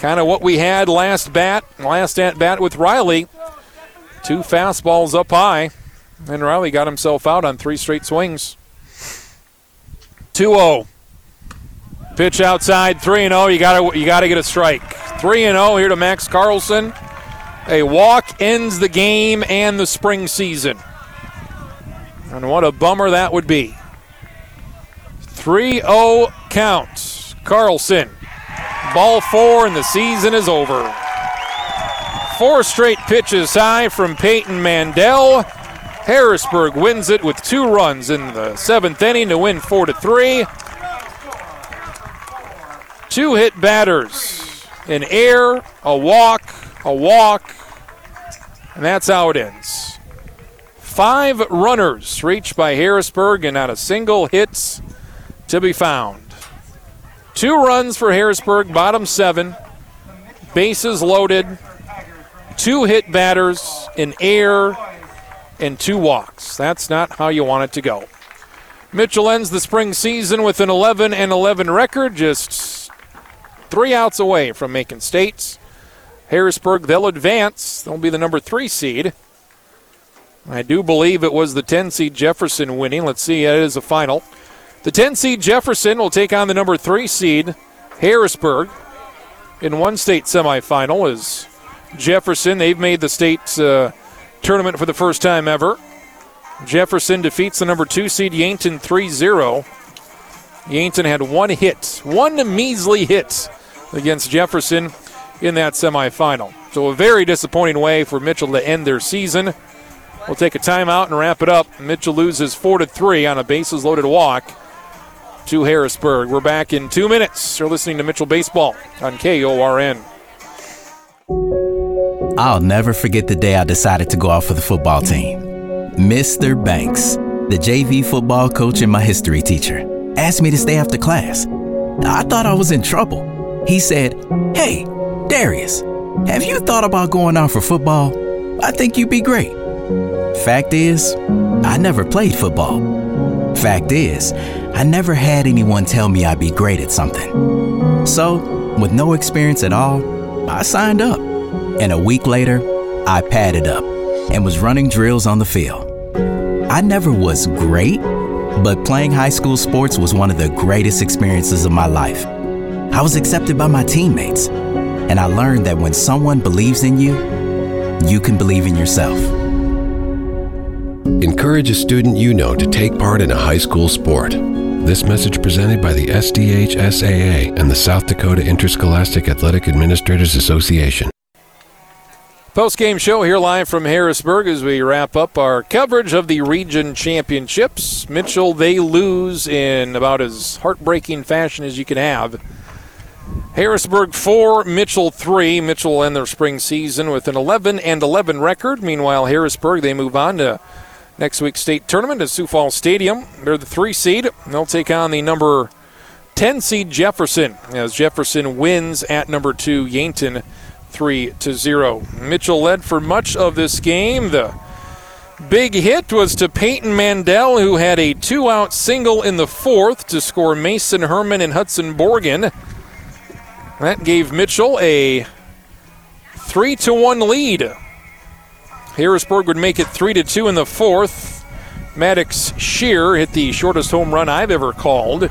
Kind of what we had last bat, last at bat with Riley. Two fastballs up high. And Riley got himself out on three straight swings. 2 0. Pitch outside, 3 0. You got to you got to get a strike. 3 0 here to Max Carlson. A walk ends the game and the spring season. And what a bummer that would be. 3 0 count. Carlson. Ball four, and the season is over. Four straight pitches high from Peyton Mandel. Harrisburg wins it with two runs in the seventh inning to win four to three. Two hit batters, an air, a walk, a walk, and that's how it ends. Five runners reached by Harrisburg and not a single hit to be found. Two runs for Harrisburg, bottom seven. Bases loaded. Two hit batters, an air, and two walks. That's not how you want it to go. Mitchell ends the spring season with an 11 and 11 record, just three outs away from making states. Harrisburg, they'll advance. They'll be the number three seed. I do believe it was the 10 seed Jefferson winning. Let's see, it is a final. The 10 seed Jefferson will take on the number three seed Harrisburg in one state semifinal. Is Jefferson? They've made the state uh, tournament for the first time ever. Jefferson defeats the number two seed Yankton 3 0. Yankton had one hit, one measly hit against Jefferson in that semifinal. So a very disappointing way for Mitchell to end their season. We'll take a timeout and wrap it up. Mitchell loses four to three on a bases loaded walk to Harrisburg. We're back in two minutes. You're listening to Mitchell Baseball on KORN. I'll never forget the day I decided to go out for the football team. Mr. Banks, the JV football coach and my history teacher, asked me to stay after class. I thought I was in trouble. He said, Hey, Darius, have you thought about going out for football? I think you'd be great. Fact is, I never played football. Fact is, I never had anyone tell me I'd be great at something. So, with no experience at all, I signed up. And a week later, I padded up and was running drills on the field. I never was great, but playing high school sports was one of the greatest experiences of my life. I was accepted by my teammates, and I learned that when someone believes in you, you can believe in yourself. Encourage a student you know to take part in a high school sport. This message presented by the SDHSAA and the South Dakota Interscholastic Athletic Administrators Association. Post game show here live from Harrisburg as we wrap up our coverage of the region championships. Mitchell, they lose in about as heartbreaking fashion as you can have. Harrisburg 4, Mitchell 3. Mitchell will end their spring season with an 11 and 11 record. Meanwhile, Harrisburg, they move on to next week's state tournament at Sioux Falls Stadium. They're the three seed. They'll take on the number 10 seed Jefferson as Jefferson wins at number two Yankton 3 to 0. Mitchell led for much of this game. The big hit was to Peyton Mandel, who had a two out single in the fourth to score Mason Herman and Hudson Borgen. That gave Mitchell a 3 to 1 lead. Harrisburg would make it 3 to 2 in the fourth. Maddox Shear hit the shortest home run I've ever called.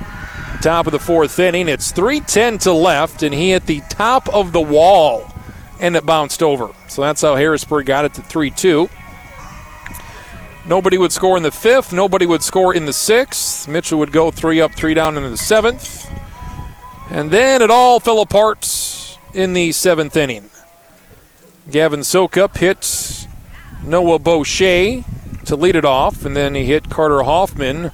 Top of the fourth inning. It's 310 to left, and he hit the top of the wall and it bounced over. So that's how Harrisburg got it to 3 2. Nobody would score in the fifth. Nobody would score in the sixth. Mitchell would go three up, three down in the seventh. And then it all fell apart in the seventh inning. Gavin Sokup hit Noah Boucher to lead it off, and then he hit Carter Hoffman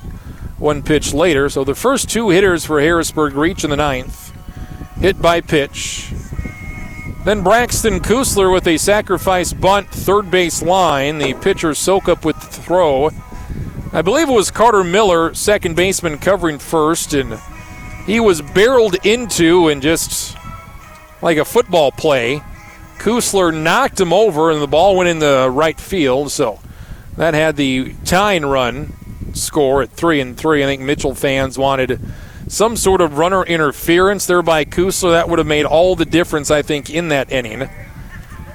one pitch later. So the first two hitters for Harrisburg reach in the ninth. Hit by pitch. Then Braxton Kusler with a sacrifice bunt, third base line. The pitcher Sokup with the throw. I believe it was Carter Miller, second baseman, covering first, and he was barreled into and just like a football play. Kusler knocked him over, and the ball went in the right field. So that had the tying run score at three and three. I think Mitchell fans wanted some sort of runner interference there by Kusler. That would have made all the difference, I think, in that inning.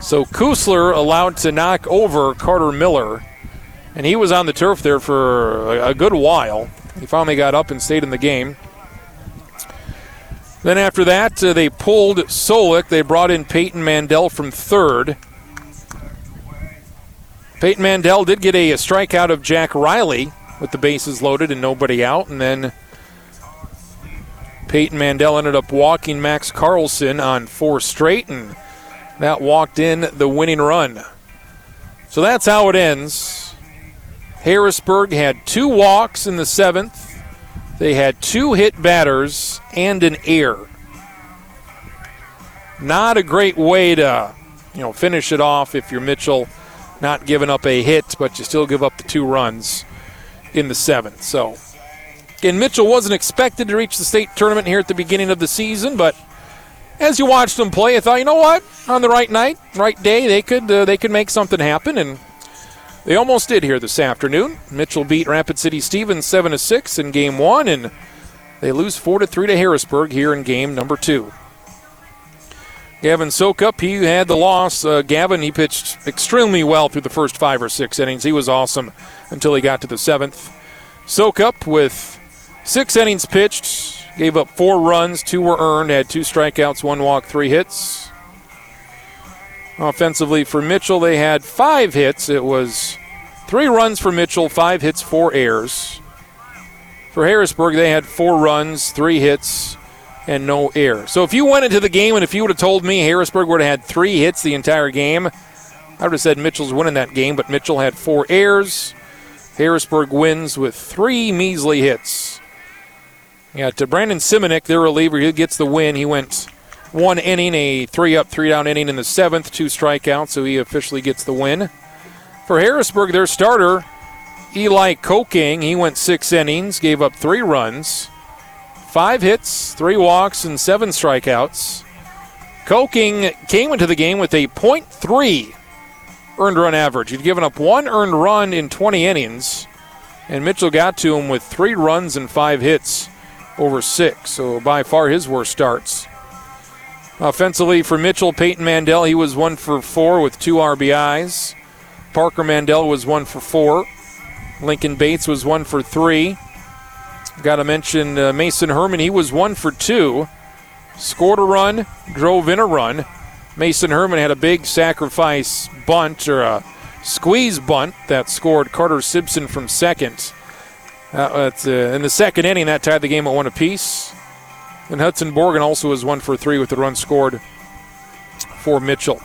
So Kusler allowed to knock over Carter Miller, and he was on the turf there for a, good while. He finally got up and stayed in the game. Then after that, uh, they pulled Solik. They brought in Peyton Mandel from third. Peyton Mandel did get a, a strikeout of Jack Riley with the bases loaded and nobody out, and then Peyton Mandel ended up walking Max Carlson on four straight, and that walked in the winning run. So that's how it ends. Harrisburg had two walks in the seventh. They had two hit batters and an error. Not a great way to, you know, finish it off if you're Mitchell, not giving up a hit, but you still give up the two runs in the seventh. So and Mitchell wasn't expected to reach the state tournament here at the beginning of the season, but as you watched them play, I thought, you know what? On the right night, right day, they could uh, they could make something happen, and they almost did here this afternoon. Mitchell beat Rapid City Stevens seven to six in game one, and they lose four to three to Harrisburg here in game number two. Gavin Sokup, he had the loss. Uh, Gavin, he pitched extremely well through the first five or six innings. He was awesome until he got to the seventh. Sokup with Six innings pitched, gave up four runs, two were earned, had two strikeouts, one walk, three hits. Offensively for Mitchell, they had five hits. It was three runs for Mitchell, five hits, four errors. For Harrisburg, they had four runs, three hits, and no air. So if you went into the game and if you would have told me Harrisburg would have had three hits the entire game, I would have said Mitchell's winning that game, but Mitchell had four airs. Harrisburg wins with three measly hits. Yeah, to Brandon Simonik, their reliever, he gets the win. He went one inning, a three up, three down inning in the seventh, two strikeouts, so he officially gets the win. For Harrisburg, their starter, Eli Kokenge, he went six innings, gave up three runs, five hits, three walks, and seven strikeouts. Kokenge came into the game with a .3 earned run average. He'd given up one earned run in 20 innings, and Mitchell got to him with three runs and five hits over six. So by far his worst starts. Offensively for Mitchell, Peyton Mandel, he was one for four with two RBIs. Parker Mandel was one for four. Lincoln Bates was one for three. Got to mention uh, Mason Herman, he was one for two. Scored a run, drove in a run. Mason Herman had a big sacrifice bunt or a squeeze bunt that scored Carter Simpson from second. Uh, uh, in the second inning, that tied the game at one apiece. And Hudson Borgen also was one for three with the run scored for Mitchell.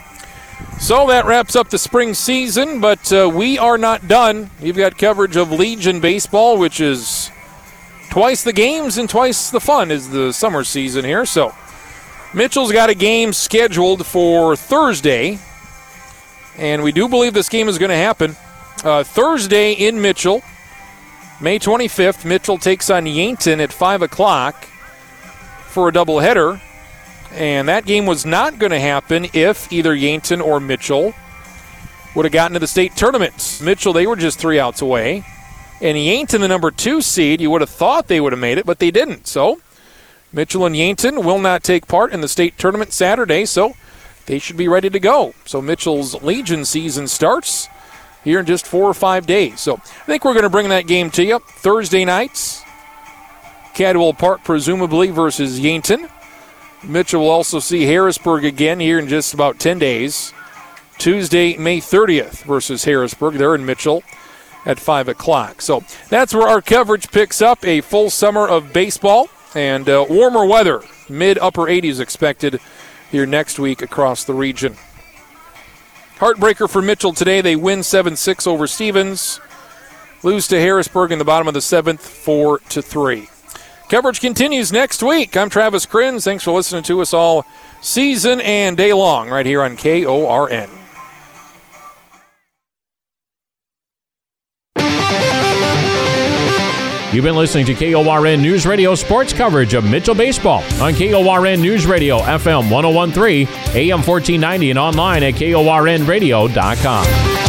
So that wraps up the spring season, but uh, we are not done. You've got coverage of Legion baseball, which is twice the games and twice the fun is the summer season here. So Mitchell's got a game scheduled for Thursday, and we do believe this game is going to happen. Uh, Thursday in Mitchell, May 25th, Mitchell takes on Yankton at 5 o'clock for a doubleheader. And that game was not going to happen if either Yankton or Mitchell would have gotten to the state tournament. Mitchell, they were just three outs away. And Yankton, the number two seed, you would have thought they would have made it, but they didn't. So Mitchell and Yankton will not take part in the state tournament Saturday, so they should be ready to go. So Mitchell's Legion season starts here in just four or five days. So I think we're going to bring that game to you Thursday nights. Cadwell Park, presumably, versus Yankton. Mitchell will also see Harrisburg again here in just about 10 days. Tuesday, May 30th versus Harrisburg. They're in Mitchell at 5 o'clock. So that's where our coverage picks up a full summer of baseball and uh, warmer weather. Mid upper 80s expected here next week across the region. Heartbreaker for Mitchell today. They win 7 6 over Stevens. Lose to Harrisburg in the bottom of the seventh, 4 to 3. Coverage continues next week. I'm Travis Kriens. Thanks for listening to us all season and day long right here on KORN. You've been listening to KORN News Radio sports coverage of Mitchell Baseball on KORN News Radio, FM 1013, AM 1490, and online at KORNradio.com.